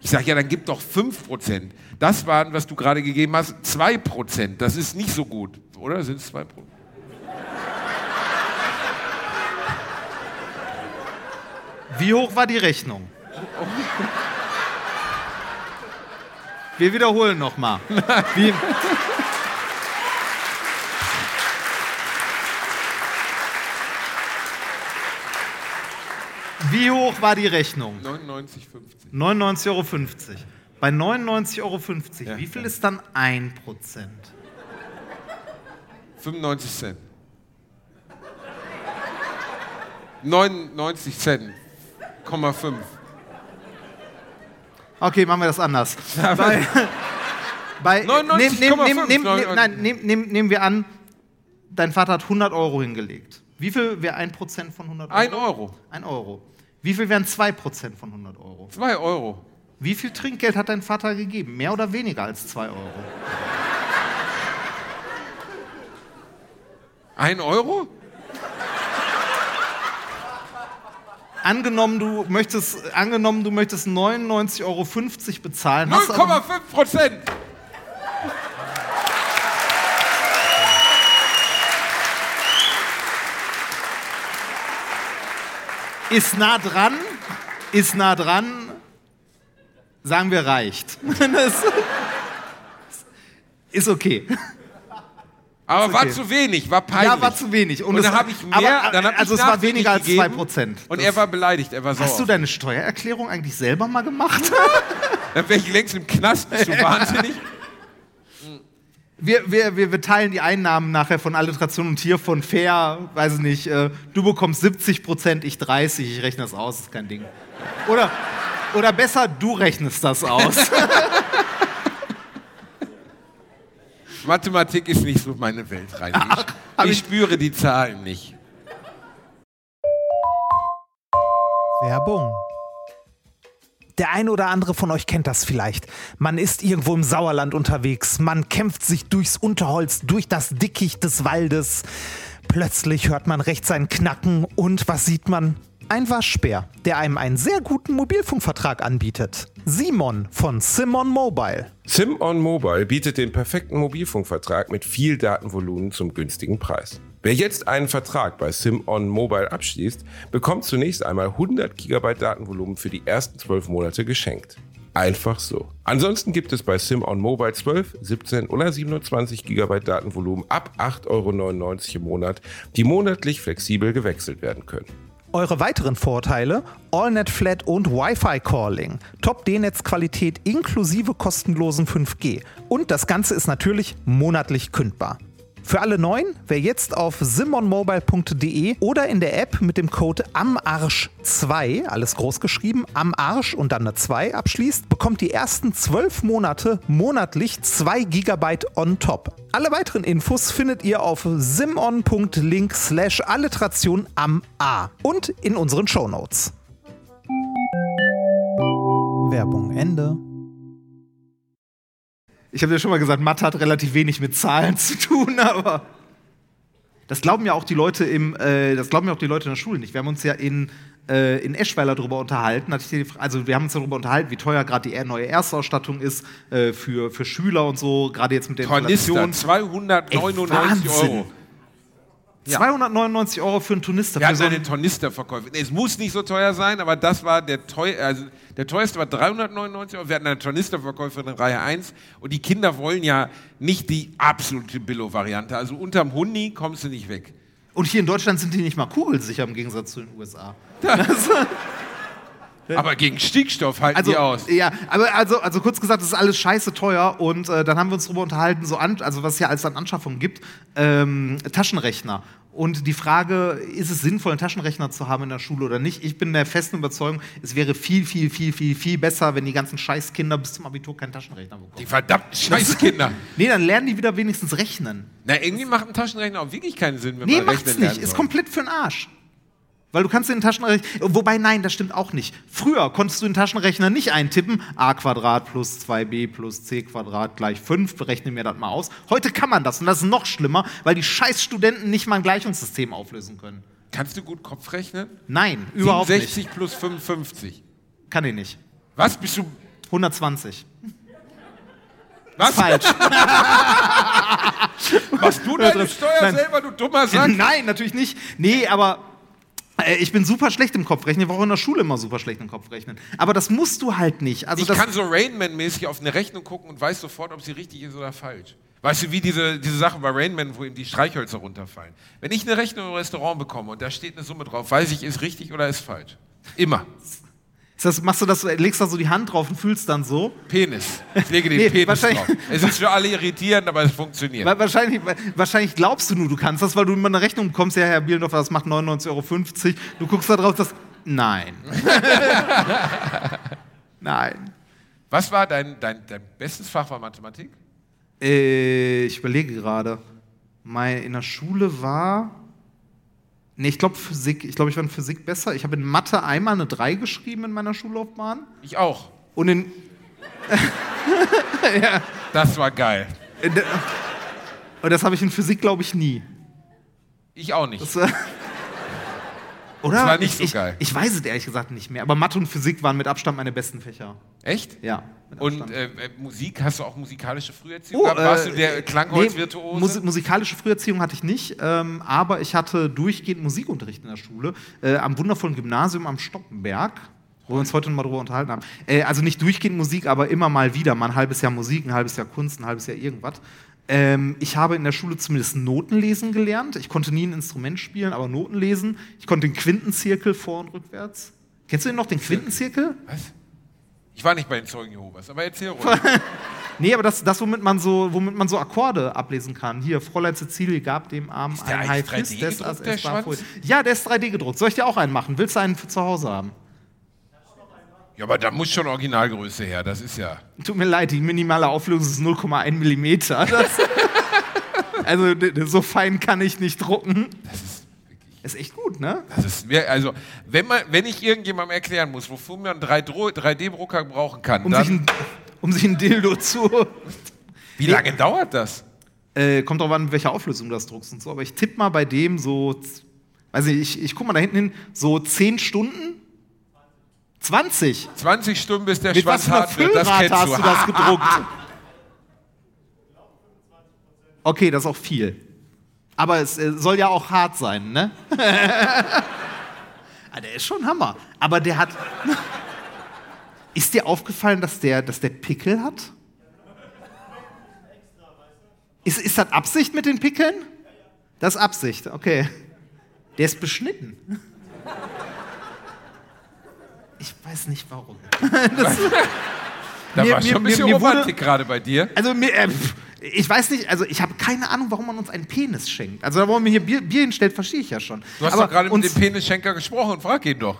Ich sage, ja, dann gib doch 5 Prozent. Das waren, was du gerade gegeben hast, 2 Prozent. Das ist nicht so gut, oder? Sind es 2 Prozent? wie hoch war die Rechnung? Wir wiederholen nochmal. Wie, wie hoch war die Rechnung? 99,50. 99,50 Euro. Bei 99,50 Euro, Ja, wie viel ja. ist dann 1%? 95 Cent. 99 Cent. Komma 5. Okay, machen wir das anders. bei, bei, 99,5, nehm, nehm, nehm, nehm, neun- nehm, nein, nehm, nehm, nehmen wir an, dein Vater hat 100 Euro hingelegt. Wie viel wäre 1% von 100 Euro? 1 Euro. 1 Euro. Wie viel wären 2% von 100 Euro? 2 Euro. Wie viel Trinkgeld hat dein Vater gegeben? Mehr oder weniger als 2 Euro? 1 Euro? Angenommen, du möchtest, angenommen, du möchtest 99,50 Euro bezahlen. hast aber- 0,5 Prozent. Ist nah dran, ist nah dran, sagen wir reicht. Ist okay. Aber war okay. zu wenig, war peinlich. Ja, war zu wenig. Und, es- dann habe ich mehr, aber, dann hab also ich es war weniger als gegeben 2%. Und Das- er war beleidigt, er war sauer. Hast du deine Steuererklärung eigentlich selber mal gemacht? Dann wäre ich längst im Knast, bist du wahnsinnig? Wir, wir, wir, wir teilen die Einnahmen nachher von Alliteration und hier von fair, weiß ich nicht, äh, du bekommst 70 Prozent, ich 30, ich rechne das aus, ist kein Ding. Oder, oder besser, du rechnest das aus. Mathematik ist nicht so meine Welt, rein. Ich, ich- ich spüre die Zahlen nicht. Werbung. Der eine oder andere von euch kennt das vielleicht. Man ist irgendwo im Sauerland unterwegs, man kämpft sich durchs Unterholz, durch das Dickicht des Waldes. Plötzlich hört man rechts ein Knacken und was sieht man? Ein Waschbär, der einem einen sehr guten Mobilfunkvertrag anbietet. Simon von Simon Mobile. SimOn Mobile bietet den perfekten Mobilfunkvertrag mit viel Datenvolumen zum günstigen Preis. Wer jetzt einen Vertrag bei SimOn Mobile abschließt, bekommt zunächst einmal 100 GB Datenvolumen für die ersten 12 Monate geschenkt. Einfach so. Ansonsten gibt es bei SimOn Mobile 12, 17 oder 27 GB Datenvolumen ab 8,99 Euro im Monat, die monatlich flexibel gewechselt werden können. Eure weiteren Vorteile: AllNet Flat und Wi-Fi Calling, Top-D-Netz-Qualität inklusive kostenlosen 5G. Und das Ganze ist natürlich monatlich kündbar. Für alle Neuen, wer jetzt auf simonmobile.de oder in der App mit dem Code AMARSCH2, alles groß geschrieben, am Arsch und dann eine 2 abschließt, bekommt die ersten 12 Monate monatlich 2 GB on top. Alle weiteren Infos findet ihr auf simon.link slash Alliteration am A und in unseren Shownotes. Werbung Ende. Ich habe ja schon mal gesagt, Mathe hat relativ wenig mit Zahlen zu tun, aber das glauben ja auch die Leute im, äh, das glauben ja auch die Leute in der Schule nicht. Wir haben uns ja in, äh, in Eschweiler darüber unterhalten. Also wir haben uns darüber unterhalten, wie teuer gerade die neue Erstausstattung ist äh, für, für Schüler und so, gerade jetzt mit der Tornister, Inflation. 299 Ey. Euro. 299 Euro für einen Tornister. Wir hatten so eine einen, Tornisterverkäufe. Es muss nicht so teuer sein, aber das war der teuer, also der teuerste war 399 Euro. Wir hatten eine Tornisterverkäuferin in Reihe 1 und die Kinder wollen ja nicht die absolute Billo-Variante. Also unterm Hundi kommst du nicht weg. und hier in Deutschland sind die nicht mal kugelsicher im Gegensatz zu den USA. Aber gegen Stickstoff halten Also, die aus. ja, aber also, also kurz gesagt, das ist alles scheiße teuer und äh, dann haben wir uns darüber unterhalten, so an, also was es ja alles an Anschaffungen gibt, ähm, Taschenrechner. Und die Frage, ist es sinnvoll, einen Taschenrechner zu haben in der Schule oder nicht? Ich bin der festen Überzeugung, es wäre viel, viel, viel, viel, viel besser, wenn die ganzen Scheißkinder bis zum Abitur keinen Taschenrechner bekommen. Die verdammten Scheißkinder. Nee, dann lernen die wieder wenigstens rechnen. Na, irgendwie macht ein Taschenrechner auch wirklich keinen Sinn, wenn Nee, man macht's rechnen nicht. lernen Ist soll. komplett für den Arsch. Weil du kannst den Taschenrechner. Wobei, nein, das stimmt auch nicht. Früher konntest du den Taschenrechner nicht eintippen, a Quadrat plus 2b plus c Quadrat gleich 5, berechne mir das mal aus. Heute kann man das und das ist noch schlimmer, weil die scheiß Studenten nicht mal ein Gleichungssystem auflösen können. Kannst du gut Kopf rechnen? Nein, überhaupt 67 plus 55. nicht. Kann ich nicht. Was bist du? 120. Was? Falsch. Machst du deine Steuer Nein. selber, du dummer Sack? Nein, natürlich nicht. Nee, aber ich bin super schlecht im Kopfrechnen. Ich war auch in der Schule immer super schlecht im Kopfrechnen. Aber das musst du halt nicht. Also ich kann so Rainman-mäßig auf eine Rechnung gucken und weiß sofort, ob sie richtig ist oder falsch. Weißt du, wie diese, diese Sache bei Rainman, wo ihm die Streichhölzer runterfallen. Wenn ich eine Rechnung im Restaurant bekomme und da steht eine Summe drauf, weiß ich, ist richtig oder ist falsch. Immer. Das, machst du das, legst da so die Hand drauf und fühlst dann so? Penis. Ich lege den Nee, Penis drauf. Es ist für alle irritierend, aber es funktioniert. Wahrscheinlich, wahrscheinlich glaubst du nur, du kannst das, weil du immer eine Rechnung bekommst, ja, Herr Bielendorf, das macht 99,50 Euro. Du guckst da drauf, das. Nein. Nein. Was war dein, dein, dein bestes Fach war Mathematik? Äh, ich überlege gerade. Mein, in der Schule war. Nee, ich glaube Physik. Ich glaube, ich war in Physik besser. Ich habe in Mathe einmal eine 3 geschrieben in meiner Schullaufbahn. Ich auch. Und in. Das war geil. der, und das habe ich in Physik, glaube ich, nie. Ich auch nicht. Das oder? Das war nicht ich, so ich, geil. Ich weiß es ehrlich gesagt nicht mehr. Aber Mathe und Physik waren mit Abstand meine besten Fächer. Echt? Ja. Und äh, äh, Musik, hast du auch musikalische Früherziehung Oh? Warst äh, du der nee, Klangholzvirtuose? Musi musikalische Früherziehung hatte ich nicht, ähm, aber ich hatte durchgehend Musikunterricht in der Schule äh, am wundervollen Gymnasium am Stoppenberg, wo wir uns heute noch mal drüber unterhalten haben. Äh, also nicht durchgehend Musik, aber immer mal wieder, mal ein halbes Jahr Musik, ein halbes Jahr Kunst, ein halbes Jahr irgendwas. Ähm, ich habe in der Schule zumindest Noten lesen gelernt. Ich konnte nie ein Instrument spielen, aber Noten lesen. Ich konnte den Quintenzirkel vor und rückwärts. Kennst du den noch, den Quintenzirkel? Was? Ich war nicht bei den Zeugen Jehovas, aber erzähl ruhig. Nee, aber das, das womit, man so, womit man so Akkorde ablesen kann. Hier, Fräulein Cecilie gab dem Arm ein High Fist, 3D des gedruckt, as der es war Schwanz? voll- Ja, der ist 3D gedruckt. Soll ich dir auch einen machen? Willst du einen für zu Hause haben? Ja, aber da muss schon Originalgröße her, das ist ja. Tut mir leid, die minimale Auflösung ist 0,1 Millimeter. Das, also so fein kann ich nicht drucken. Das ist wirklich. Ist echt gut, ne? Das ist mir, also, wenn, man, wenn ich irgendjemandem erklären muss, wofür man einen 3D-Drucker brauchen kann, Um, sich dann. ein, um sich ein Dildo zu... Wie lange dauert das? Äh, kommt drauf an, welche Auflösung du das druckst und so. Aber ich tippe mal bei dem so, weiß nicht, ich, ich guck mal da hinten hin, so 10 Stunden? 20? 20 Stunden, bis der Mit Schwanz was hart wird. Das kennst hast du. du das gedruckt? Okay, das ist auch viel. Aber es äh, soll ja auch hart sein, ne? ah, der ist schon Hammer. Aber der hat. ist dir aufgefallen, dass der, dass der Pickel hat? Ist, ist das Absicht mit den Pickeln? Das ist Absicht, okay. Der ist beschnitten. Ich weiß nicht warum. Da Mir- war mir- schon ein bisschen mir- mir wurde- Romantik gerade bei dir. Also mir, äh, pff, Ich weiß nicht, also ich habe keine Ahnung, warum man uns einen Penis schenkt. Also, warum man hier Bier, Bier hinstellt, verstehe ich ja schon. Du hast Aber doch gerade mit dem Penisschenker gesprochen, frag ihn doch.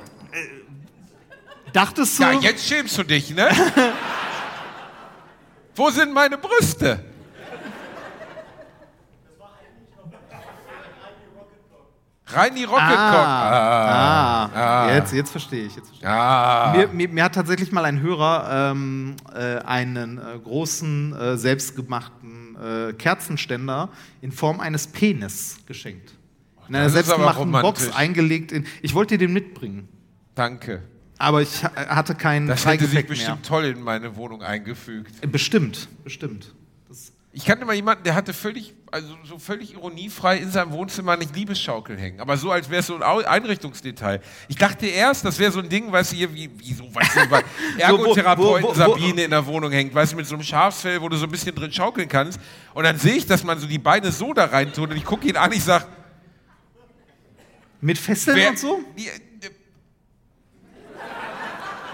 Dachtest du? Ja, jetzt schämst du dich, ne? Wo sind meine Brüste? Rein die Rocket Cock. Ah, Ah. Jetzt, jetzt verstehe ich. Jetzt verstehe ich. Ah. Mir, mir, mir hat tatsächlich mal ein Hörer ähm, äh, einen äh, großen, äh, selbstgemachten äh, Kerzenständer in Form eines Penis geschenkt. In einer das selbstgemachten Box eingelegt. In, ich wollte dir den mitbringen, Danke. aber ich ha- hatte keinen Das hätte sich bestimmt toll in meine Wohnung eingefügt. mehr. Bestimmt, bestimmt. Das, Ich kannte mal jemanden, der hatte völlig, also so völlig ironiefrei in seinem Wohnzimmer eine Liebesschaukel hängen. Aber so, als wäre es so ein Einrichtungsdetail. Ich dachte erst, das wäre so ein Ding, weißt du, hier, wie, wie so, weißt du, bei Ergotherapeuten wo- wo- wo- Sabine in der Wohnung hängt, weißt du, mit so einem Schafsfell, wo du so ein bisschen drin schaukeln kannst. Und dann sehe ich, dass man so die Beine so da rein tut und ich gucke ihn an, ich sage, mit Fesseln wer, und so? Die, äh,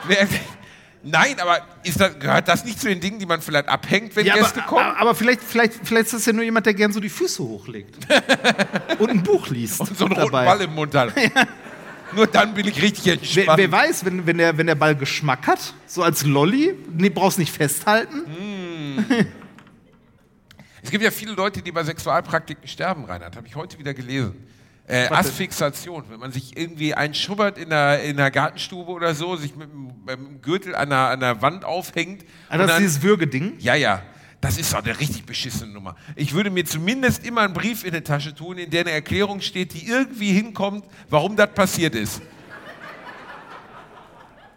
wer, nein, aber das, gehört das nicht zu den Dingen, die man vielleicht abhängt, wenn Ja, Gäste aber, kommen? aber, vielleicht, vielleicht, vielleicht ist das ja nur jemand, der gern so die Füße hochlegt. und ein Buch liest. und so einen roten dabei. Ball im Mund hat. Nur dann bin ich richtig entspannt. Wer, wer weiß, wenn, wenn, der, wenn der Ball Geschmack hat, so als Lolli, nee, brauchst nicht festhalten. Es gibt ja viele Leute, die bei Sexualpraktiken sterben, Reinhard. Habe ich heute wieder gelesen. Äh, Asphyxiation, wenn man sich irgendwie einschubbert in einer, in einer Gartenstube oder so, sich mit dem, mit dem Gürtel an einer, an einer Wand aufhängt. Und das ist dieses Würgeding. ja, ja. Das ist doch eine richtig beschissene Nummer. Ich würde mir zumindest immer einen Brief in die Tasche tun, in der eine Erklärung steht, die irgendwie hinkommt, warum das passiert ist.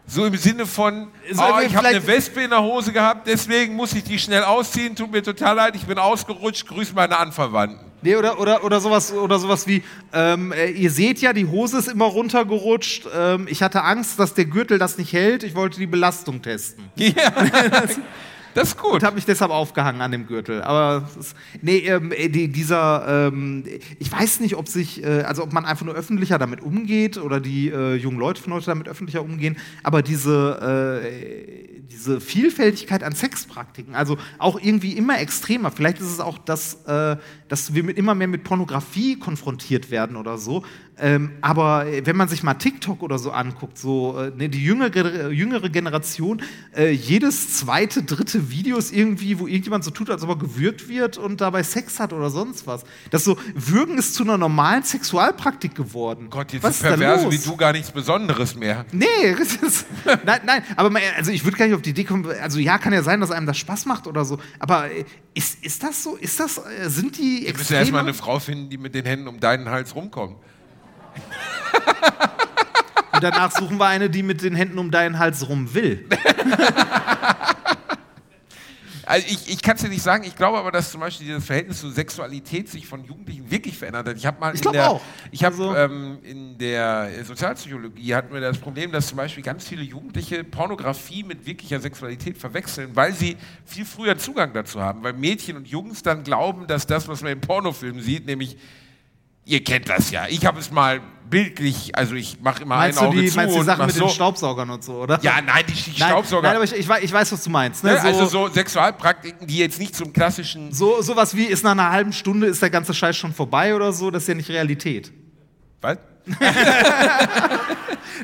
So im Sinne von, So, oh, ich habe eine Wespe in der Hose gehabt, deswegen muss ich die schnell ausziehen, tut mir total leid, ich bin ausgerutscht, grüß meine Anverwandten. Nee, oder, oder, oder, sowas, oder sowas wie, ähm, äh, ihr seht ja, die Hose ist immer runtergerutscht. Ähm, ich hatte Angst, dass der Gürtel das nicht hält. Ich wollte die Belastung testen. Ja, das ist gut. Und habe mich deshalb aufgehangen an dem Gürtel. Aber nee, ähm, äh, die, dieser, ähm, ich weiß nicht, ob sich, äh, also ob man einfach nur öffentlicher damit umgeht oder die äh, jungen Leute von heute damit öffentlicher umgehen, aber diese, äh, diese Vielfältigkeit an Sexpraktiken, also auch irgendwie immer extremer. Vielleicht ist es auch, dass, äh, dass wir mit, immer mehr mit Pornografie konfrontiert werden oder so. Ähm, aber äh, wenn man sich mal TikTok oder so anguckt, so äh, ne, die jüngere, jüngere Generation, äh, jedes zweite, dritte Video ist irgendwie, wo irgendjemand so tut, als ob er gewürgt wird und dabei Sex hat oder sonst was. Das so, Würgen ist zu einer normalen Sexualpraktik geworden. Gott, jetzt was sind Perverse wie du gar nichts Besonderes mehr. Nee, ist, nein, nein, aber mal, also ich würde gar nicht auf die Idee kommen, also ja, kann ja sein, dass einem das Spaß macht oder so, aber äh, ist, ist das so, ist das, äh, sind die Du ja erstmal eine Frau finden, die mit den Händen um deinen Hals rumkommt. Und danach suchen wir eine, die mit den Händen um deinen Hals rum will. Also ich, ich kann es dir nicht sagen, ich glaube aber, dass zum Beispiel dieses Verhältnis zur Sexualität sich von Jugendlichen wirklich verändert hat. Ich habe mal Ich in der, auch. ich habe Also- ähm, in der Sozialpsychologie hatten wir das Problem, dass zum Beispiel ganz viele Jugendliche Pornografie mit wirklicher Sexualität verwechseln, weil sie viel früher Zugang dazu haben, weil Mädchen und Jungs dann glauben, dass das, was man in Pornofilmen sieht, nämlich Ihr kennt das ja. Ich habe es mal bildlich, also ich mache immer Meinst ein du Auge die, zu meinst du die und Sachen mit so. den Staubsaugern und so, oder? Ja, nein, die, die nein, Staubsauger. Nein, aber ich, ich, wei- ich weiß, was du meinst. Ne? Ne? So, also so Sexualpraktiken, die jetzt nicht zum klassischen so, sowas wie ist nach einer halben Stunde ist der ganze Scheiß schon vorbei oder so, das ist ja nicht Realität. Was?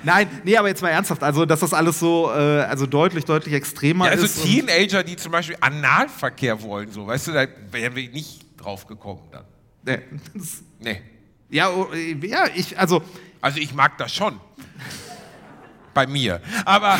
Nein, nee, aber jetzt mal ernsthaft, also dass das alles so, äh, also deutlich, deutlich extremer Ja, also ist. und- Teenager, die zum Beispiel Analverkehr wollen, so, weißt du, da wären wir nicht drauf gekommen dann. Nee, Nee. Ja, oh, ja, ich, also, Also ich mag das schon. Bei mir. Aber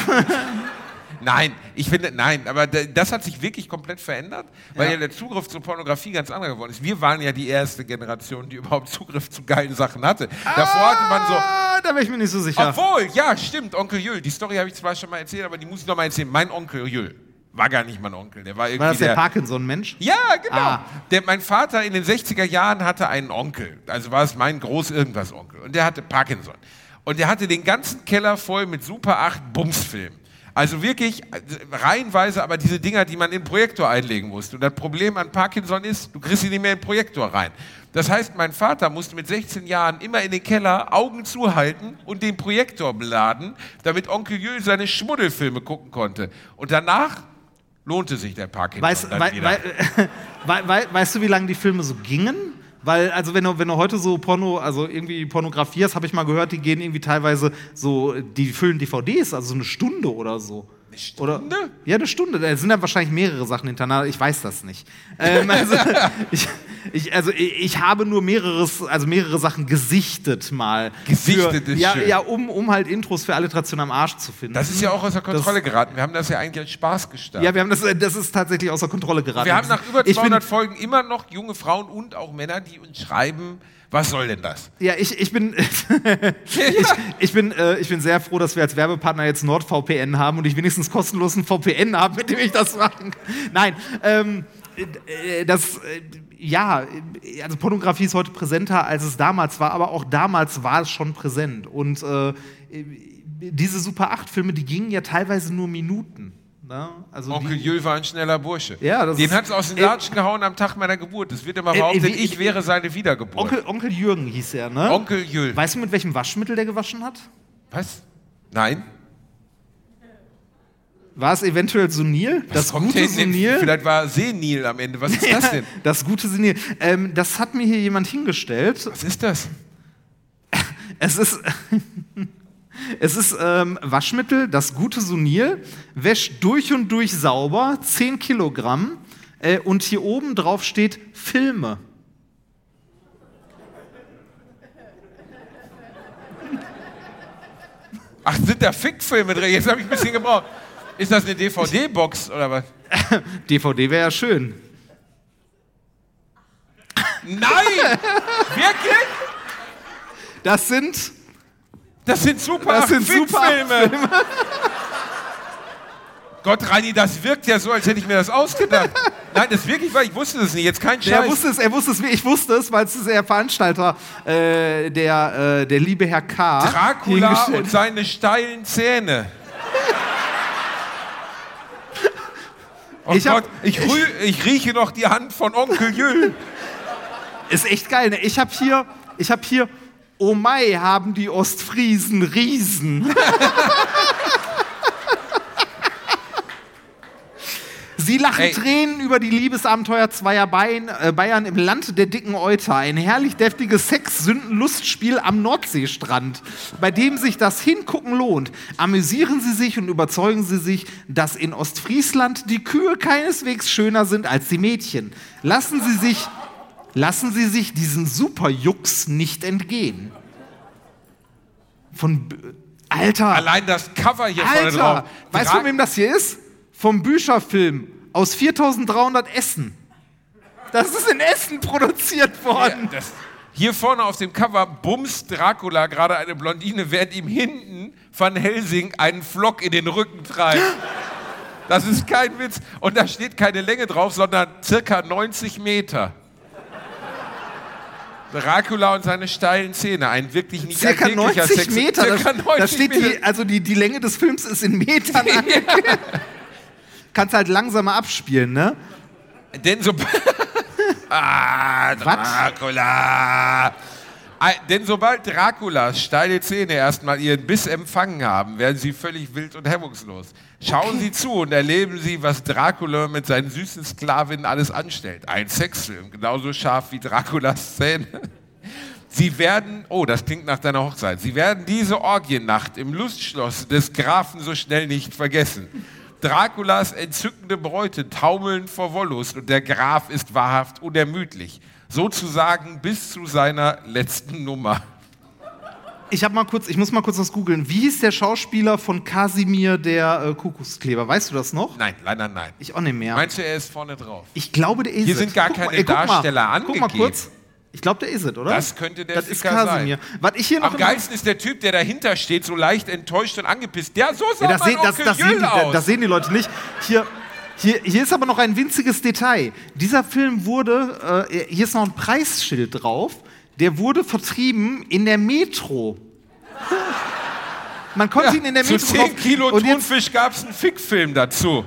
nein, ich finde, nein, aber das hat sich wirklich komplett verändert, weil ja, Ja. der Zugriff zur Pornografie ganz anderer geworden ist. Wir waren ja die erste Generation, die überhaupt Zugriff zu geilen Sachen hatte. Davor hatte man so, ah, da wäre ich mir nicht so sicher. Obwohl, ja, stimmt, Onkel Jül. Die Story habe ich zwar schon mal erzählt, aber die muss ich noch mal erzählen. Mein Onkel Jül war gar nicht mein Onkel. Der war irgendwie War das der, der Parkinson-Mensch? ja, genau. Ah. Der, mein Vater in den 60er Jahren hatte einen Onkel. Also war es mein Groß-Irgendwas-Onkel. Und der hatte Parkinson. Und der hatte den ganzen Keller voll mit Super 8 Bumsfilmen. Also wirklich äh, reihenweise, aber diese Dinger, die man in den Projektor einlegen musste. Und das Problem an Parkinson ist, du kriegst sie nicht mehr in den Projektor rein. Das heißt, mein Vater musste mit 16 Jahren immer in den Keller Augen zuhalten und den Projektor beladen, damit Onkel Jül seine Schmuddelfilme gucken konnte. Und danach lohnte sich der Parkinson Weißt, dann wieder. wei, wei, wei, weißt du, wie lange die Filme so gingen? Weil, also wenn du, wenn du heute so Porno, also irgendwie Pornografie hast, habe ich mal gehört, die gehen irgendwie teilweise so, die füllen DVDs, also so eine Stunde oder so. Eine Stunde? Oder, ja, eine Stunde. Da sind dann wahrscheinlich mehrere Sachen hintereinander. Ich weiß das nicht. Ähm, also, ich, ich, also ich, ich habe nur mehreres, also mehrere Sachen gesichtet mal. Gesichtet für, ist ja, schön. ja, um, um halt Intros für Alliteration am Arsch zu finden. das ist ja auch außer Kontrolle geraten. Wir haben das ja eigentlich als Spaß gestartet. ja, wir haben das, das ist tatsächlich außer Kontrolle geraten. wir haben nach über Ich bin- 200 Folgen immer noch junge Frauen und auch Männer, die uns schreiben, was soll denn das? Ja, ich, ich bin, ich, ich, bin, äh, ich bin sehr froh, dass wir als Werbepartner jetzt NordVPN haben und ich wenigstens kostenlos einen VPN habe, mit dem ich das machen kann. Nein, ähm, äh, das, äh, ja, äh, also Pornografie ist heute präsenter, als es damals war, aber auch damals war es schon präsent. Und äh, diese Super 8-Filme, die gingen ja teilweise nur Minuten. Ne? Also Onkel die, Jül war ein schneller Bursche. Ja, das Den hat es aus den Äh, Latschen gehauen am Tag meiner Geburt. Es wird immer Äh, behauptet, wie- ich wäre seine Wiedergeburt. Onkel, Onkel Jürgen hieß er, ne? Onkel Jül. Weißt du, mit welchem Waschmittel der gewaschen hat? Was? Nein? War es eventuell Sunil? Das Kommt gute Sunil? Vielleicht war Senil am Ende. Was ist das denn? Das gute Sunil. Ähm, das hat mir hier jemand hingestellt. Was ist das? Es ist, es ist ähm, Waschmittel, das gute Sunil, wäscht durch und durch sauber, 10 Kilogramm. Äh, und hier oben drauf steht Filme. Ach, sind da Fickfilme drin? Jetzt habe ich ein bisschen gebraucht. Ist das eine DVD-Box oder was? DVD wäre ja schön. Nein! Wirklich? Das sind, Das sind super das sind super Fickfilme. Gott, Reini, das wirkt ja so, als hätte ich mir das ausgedacht. Nein, das wirklich war, ich wusste das nicht. Jetzt kein Er Scheiß. wusste es, er wusste es, ich wusste es, weil es ist der Veranstalter, äh, der, äh, der liebe Herr K. Dracula und seine steilen Zähne. Oh Ich hab- Gott, ich, rü ich rieche noch die Hand von Onkel Jül. Ist echt geil, ne? Ich habe hier, ich habe hier, oh Mai, haben die Ostfriesen Riesen. Sie lachen Ey. Tränen über die Liebesabenteuer zweier Bayern, äh, Bayern im Land der dicken Euter. Ein herrlich deftiges Sex-Sünden-Lustspiel am Nordseestrand, bei dem sich das Hingucken lohnt. Amüsieren Sie sich und überzeugen Sie sich, dass in Ostfriesland die Kühe keineswegs schöner sind als die Mädchen. Lassen Sie sich, lassen Sie sich diesen Superjux nicht entgehen. Von Alter, Allein das Cover hier vorne drauf. Alter, weißt du, von wem das hier ist? Vom Bücherfilm aus 4300 Essen. Das ist in Essen produziert Ja, worden. das, hier vorne auf dem Cover bumst Dracula gerade eine Blondine, während ihm hinten Van Helsing einen Flock in den Rücken treibt. Das ist kein Witz. Und da steht keine Länge drauf, sondern circa 90 Meter. Dracula und seine steilen Zähne. Ein wirklich nicht Circa alltäglicher 90 Sex- Meter. Circa da, 90 da steht Meter. die, also die, die Länge des Films ist in Metern angegeben. Kannst halt langsamer abspielen, ne? Denn so. ah, Dracula! Ei- Denn sobald Draculas steile Zähne erstmal ihren Biss empfangen haben, werden sie völlig wild und hemmungslos. Schauen Sie zu und erleben Sie, was Dracula mit seinen süßen Sklavinnen alles anstellt. Ein Sexfilm, genauso scharf wie Draculas Zähne. Sie werden, oh, das klingt nach deiner Hochzeit, Sie werden diese Orgiennacht im Lustschloss des Grafen so schnell nicht vergessen. Draculas entzückende Bräute taumeln vor Wollust und der Graf ist wahrhaft unermüdlich. Sozusagen bis zu seiner letzten Nummer. Ich hab mal kurz, ich muss mal kurz was googeln. Wie hieß der Schauspieler von Kasimir der äh, Kuckuckskleber? Weißt du das noch? Nein, leider nein. Ich auch nicht mehr. Meinst du, er ist vorne drauf? Ich glaube, der ist Hier sind gar Guck keine ey, guck mal. Darsteller Guck mal angegeben. kurz. Ich glaube, der ist es, oder? Das könnte der Das ist Kasimir. Was ich hier noch Am geilsten ist der Typ, der dahinter steht, so leicht enttäuscht und angepisst. Der so sah Ja, das, sehen, das, das, sehen die, aus. das sehen die Leute nicht. Hier, hier, hier ist aber noch ein winziges Detail. Dieser Film wurde, äh, hier ist noch ein Preisschild drauf, der wurde vertrieben in der Metro. Man konnte ihn in der Zu Metro 10 kaufen. Kilo und Thunfisch gab es einen Fickfilm dazu.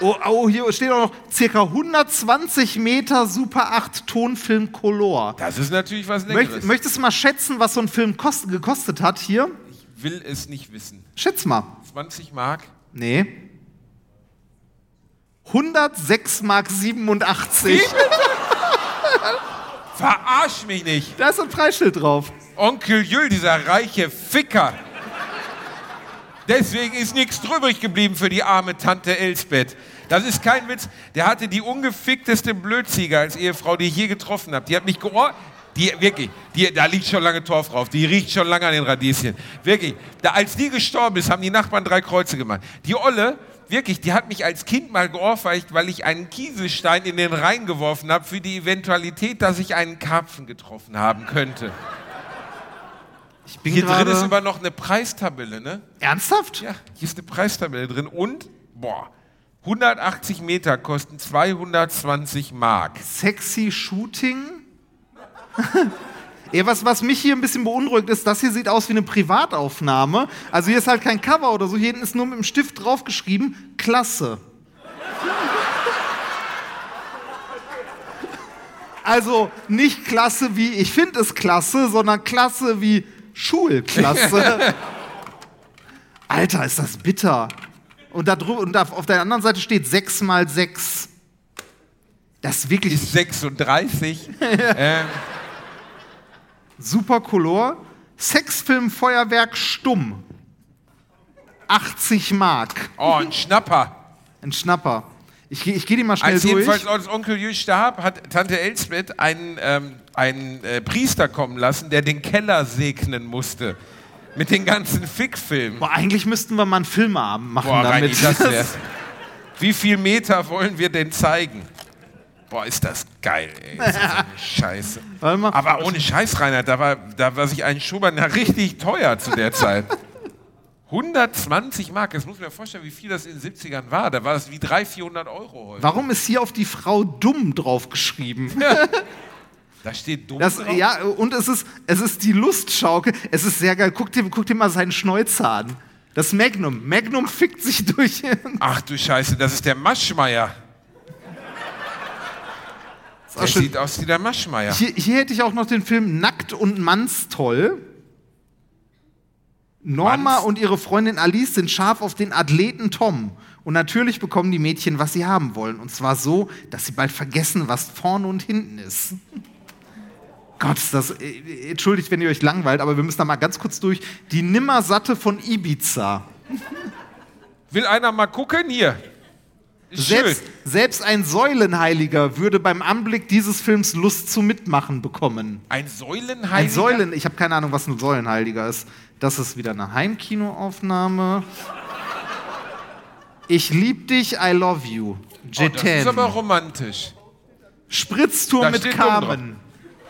oh, oh, hier steht auch noch circa 120 Meter Super 8 Tonfilm Color. Das ist natürlich was Möcht, Leckeres. möchtest du mal schätzen, was so ein Film kost, gekostet hat hier? Ich will es nicht wissen. Schätz mal. 20 Mark? Nee. 106 Mark 87. Verarsch mich nicht. Da ist ein Preisschild drauf. Onkel Jül, dieser reiche Ficker. Deswegen ist nichts drübrig geblieben für die arme Tante Elsbeth. Das ist kein Witz. Der hatte die ungefickteste Blödziege als Ehefrau, die ich je getroffen habe. Die hat mich geohr. Die, wirklich, die, da liegt schon lange Torf drauf. Die riecht schon lange an den Radieschen. Wirklich. Da, als die gestorben ist, haben die Nachbarn drei Kreuze gemacht. Die Olle, wirklich, die hat mich als Kind mal geohrfeicht, weil ich einen Kieselstein in den Rhein geworfen habe für die Eventualität, dass ich einen Karpfen getroffen haben könnte. Ich bin Hier drin ist immer noch eine Preistabelle, ne? Ernsthaft? Ja, hier ist eine Preistabelle drin und, boah, 180 Meter kosten 220 Mark. Sexy Shooting? Ja, was, was mich hier ein bisschen beunruhigt ist, das hier sieht aus wie eine Privataufnahme. Also hier ist halt kein Cover oder so, hier hinten ist nur mit dem Stift draufgeschrieben, klasse. Also nicht klasse wie ich finde es klasse, sondern klasse wie Schulklasse. Alter, ist das bitter. Und, da drü- und da auf der anderen Seite steht 6 mal 6. Das ist wirklich Ist 36. ähm, super Color. Sexfilm Feuerwerk stumm. 80 Mark. oh, ein Schnapper. Ein Schnapper. Ich, ich gehe die mal schnell Als durch. jedenfalls als Onkel Jü starb, hat Tante Elsbeth einen, ähm, einen äh, Priester kommen lassen, der den Keller segnen musste. Mit den ganzen Fickfilmen. Boah, eigentlich müssten wir mal einen Filmeabend machen Boah, Reini, damit. das wär's. Wie viel Meter wollen wir denn zeigen? Boah, ist das geil, ey. Das ist eine Scheiße. Aber ohne Scheiß, Reinhard, da war, da war sich ein Schumann ja richtig teuer zu der Zeit. 120 Mark, das muss man mir vorstellen, wie viel das in den 70ern war. Da war das wie 300, 400 Euro heute. Warum ist hier auf die Frau dumm draufgeschrieben? Da steht dumm Das, drauf. ja, und es ist, es ist die Lustschaukel. Es ist sehr geil. Guck dir, guck dir mal seinen Schnäuzer an. Das Magnum. Magnum fickt sich durch. Ach du Scheiße, das ist der Maschmeier. Der sieht aus wie der Maschmeier. Hier, hier hätte ich auch noch den Film Nackt und Mannstoll. Norma Manns? und ihre Freundin Alice sind scharf auf den Athleten Tom. Und natürlich bekommen die Mädchen, was sie haben wollen. Und zwar so, dass sie bald vergessen, was vorne und hinten ist. Gott, das. äh, Entschuldigt, wenn ihr euch langweilt, aber wir müssen da mal ganz kurz durch. Die Nimmersatte von Ibiza. Will einer mal gucken? Hier. Selbst, selbst ein Säulenheiliger würde beim Anblick dieses Films Lust zum Mitmachen bekommen. Ein Säulenheiliger? Ein Säulen, ich habe keine Ahnung, was ein Säulenheiliger ist. Das ist wieder eine Heimkinoaufnahme. Ich lieb dich, I love you. Oh, das ist aber romantisch. Spritztour Da mit. Carmen.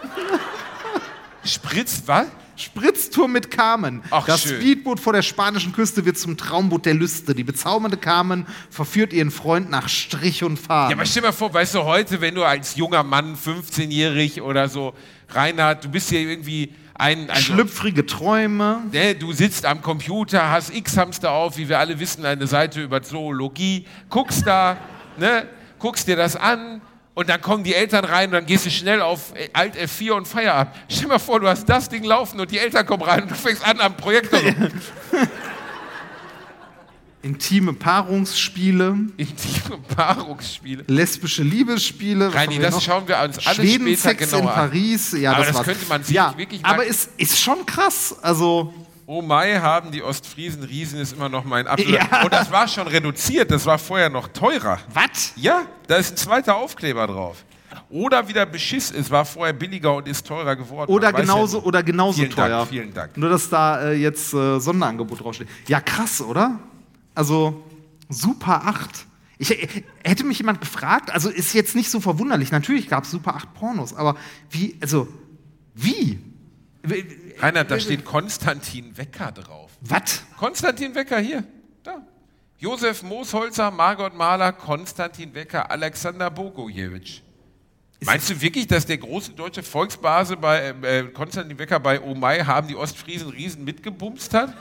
Spritz, was? Spritztour mit Carmen. Ach, das schön. Speedboot vor der spanischen Küste wird zum Traumboot der Lüste. Die bezaubernde Carmen verführt ihren Freund nach Strich und Faden. Ja, aber stell dir mal vor, weißt du, heute, wenn du als junger Mann, 15-jährig oder so, Reinhard, du bist hier irgendwie ein. Also, Schlüpfrige Träume. ne, du sitzt am Computer, hast X-Hamster auf, wie wir alle wissen, eine Seite über Zoologie, guckst da, ne, guckst dir das an. Und dann kommen die Eltern rein und dann gehst du schnell auf Alt F4 und Feierabend. Stell dir mal vor, du hast das Ding laufen und die Eltern kommen rein und du fängst an am Projektor so. Intime Paarungsspiele. Intime Paarungsspiele. Lesbische Liebesspiele. Reini, das noch? schauen wir uns alles Schweden später Sex in genauer an. Paris. Ja, Aber das, das könnte man sich ja, wirklich mal- Aber es ist schon krass. Also, Oh Mai haben die Ostfriesen Riesen ist immer noch mein Apfel. Ja. Und das war schon reduziert, das war vorher noch teurer. was? Ja, da ist ein zweiter Aufkleber drauf. Oder wieder Beschiss, es war vorher billiger und ist teurer geworden. Oder genauso, ja oder genauso Vielen teuer. Dank, vielen Dank. Nur, dass da äh, jetzt äh, Sonderangebot draufsteht. Ja, krass, oder? Also, Super 8. Ich, äh, hätte mich jemand gefragt, also ist jetzt nicht so verwunderlich. Natürlich gab es Super 8 Pornos, aber wie, also, wie? Reinhard, da steht Konstantin Wecker drauf. Was? Konstantin Wecker hier, da. Josef Moosholzer, Margot Mahler, Konstantin Wecker, Alexander Bogojewitsch. Meinst du wirklich, dass der große deutsche Volksbase bei äh, Konstantin Wecker bei Oh Mai haben die Ostfriesen Riesen mitgebumst hat?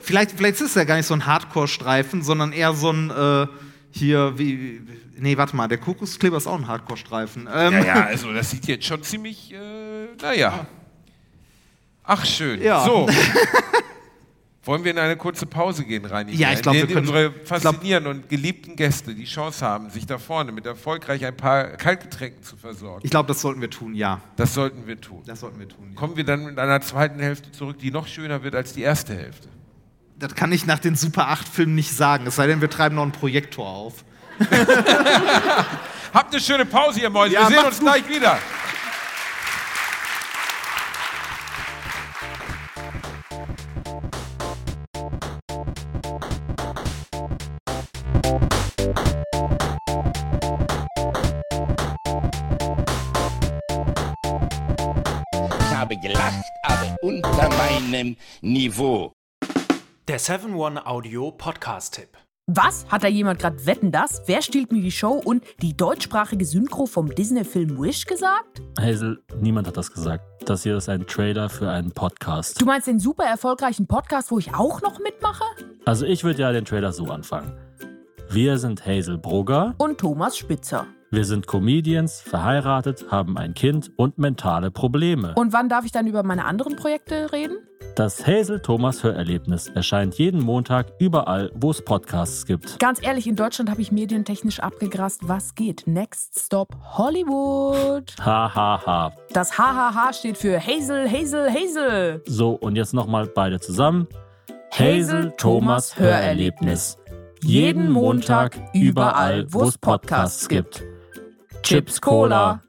Vielleicht, vielleicht ist es ja gar nicht so ein Hardcore-Streifen, sondern eher so ein, äh, hier, wie, nee, warte mal, der Kokoskleber ist auch ein Hardcore-Streifen. Ähm, Ja, ja, also das sieht jetzt schon ziemlich, äh, naja. Ach, schön. Ja. So. Wollen wir in eine kurze Pause gehen, Reini? Ja, ich glaub, In der wir können- unsere glaub- faszinierenden und geliebten Gäste die Chance haben, sich da vorne mit erfolgreich ein paar Kaltgetränken zu versorgen. Ich glaube, das sollten wir tun, ja. Das sollten wir tun. Das sollten wir tun. Ja. Kommen wir dann mit einer zweiten Hälfte zurück, die noch schöner wird als die erste Hälfte. Das kann ich nach den Super 8 Filmen nicht sagen, es sei denn, wir treiben noch einen Projektor auf. Habt eine schöne Pause, ihr Mäuse. Ja, wir sehen uns gleich wieder. Unter meinem Niveau. Der 7-One-Audio-Podcast-Tipp. Was? Hat da jemand gerade Wetten das? Wer stiehlt mir die Show und die deutschsprachige Synchro vom Disney-Film Wish gesagt? Hazel, niemand hat das gesagt. Das hier ist ein Trailer für einen Podcast. Du meinst den super erfolgreichen Podcast, wo ich auch noch mitmache? Also ich würde ja den Trailer so anfangen. Wir sind Hazel Brugger, Und Thomas Spitzer. Wir sind Comedians, verheiratet, haben ein Kind und mentale Probleme. Und wann darf ich dann über meine anderen Projekte reden? Das Hazel Thomas Hörerlebnis erscheint jeden Montag überall, wo es Podcasts gibt. Ganz ehrlich, in Deutschland habe ich medientechnisch abgegrast. Was geht? Next Stop Hollywood. Ha ha ha. Das HHH steht für Hazel, Hazel, Hazel. So, und jetzt nochmal beide zusammen. Hazel Thomas Hörerlebnis. Jeden Montag überall, wo es Podcasts gibt. Chips Cola.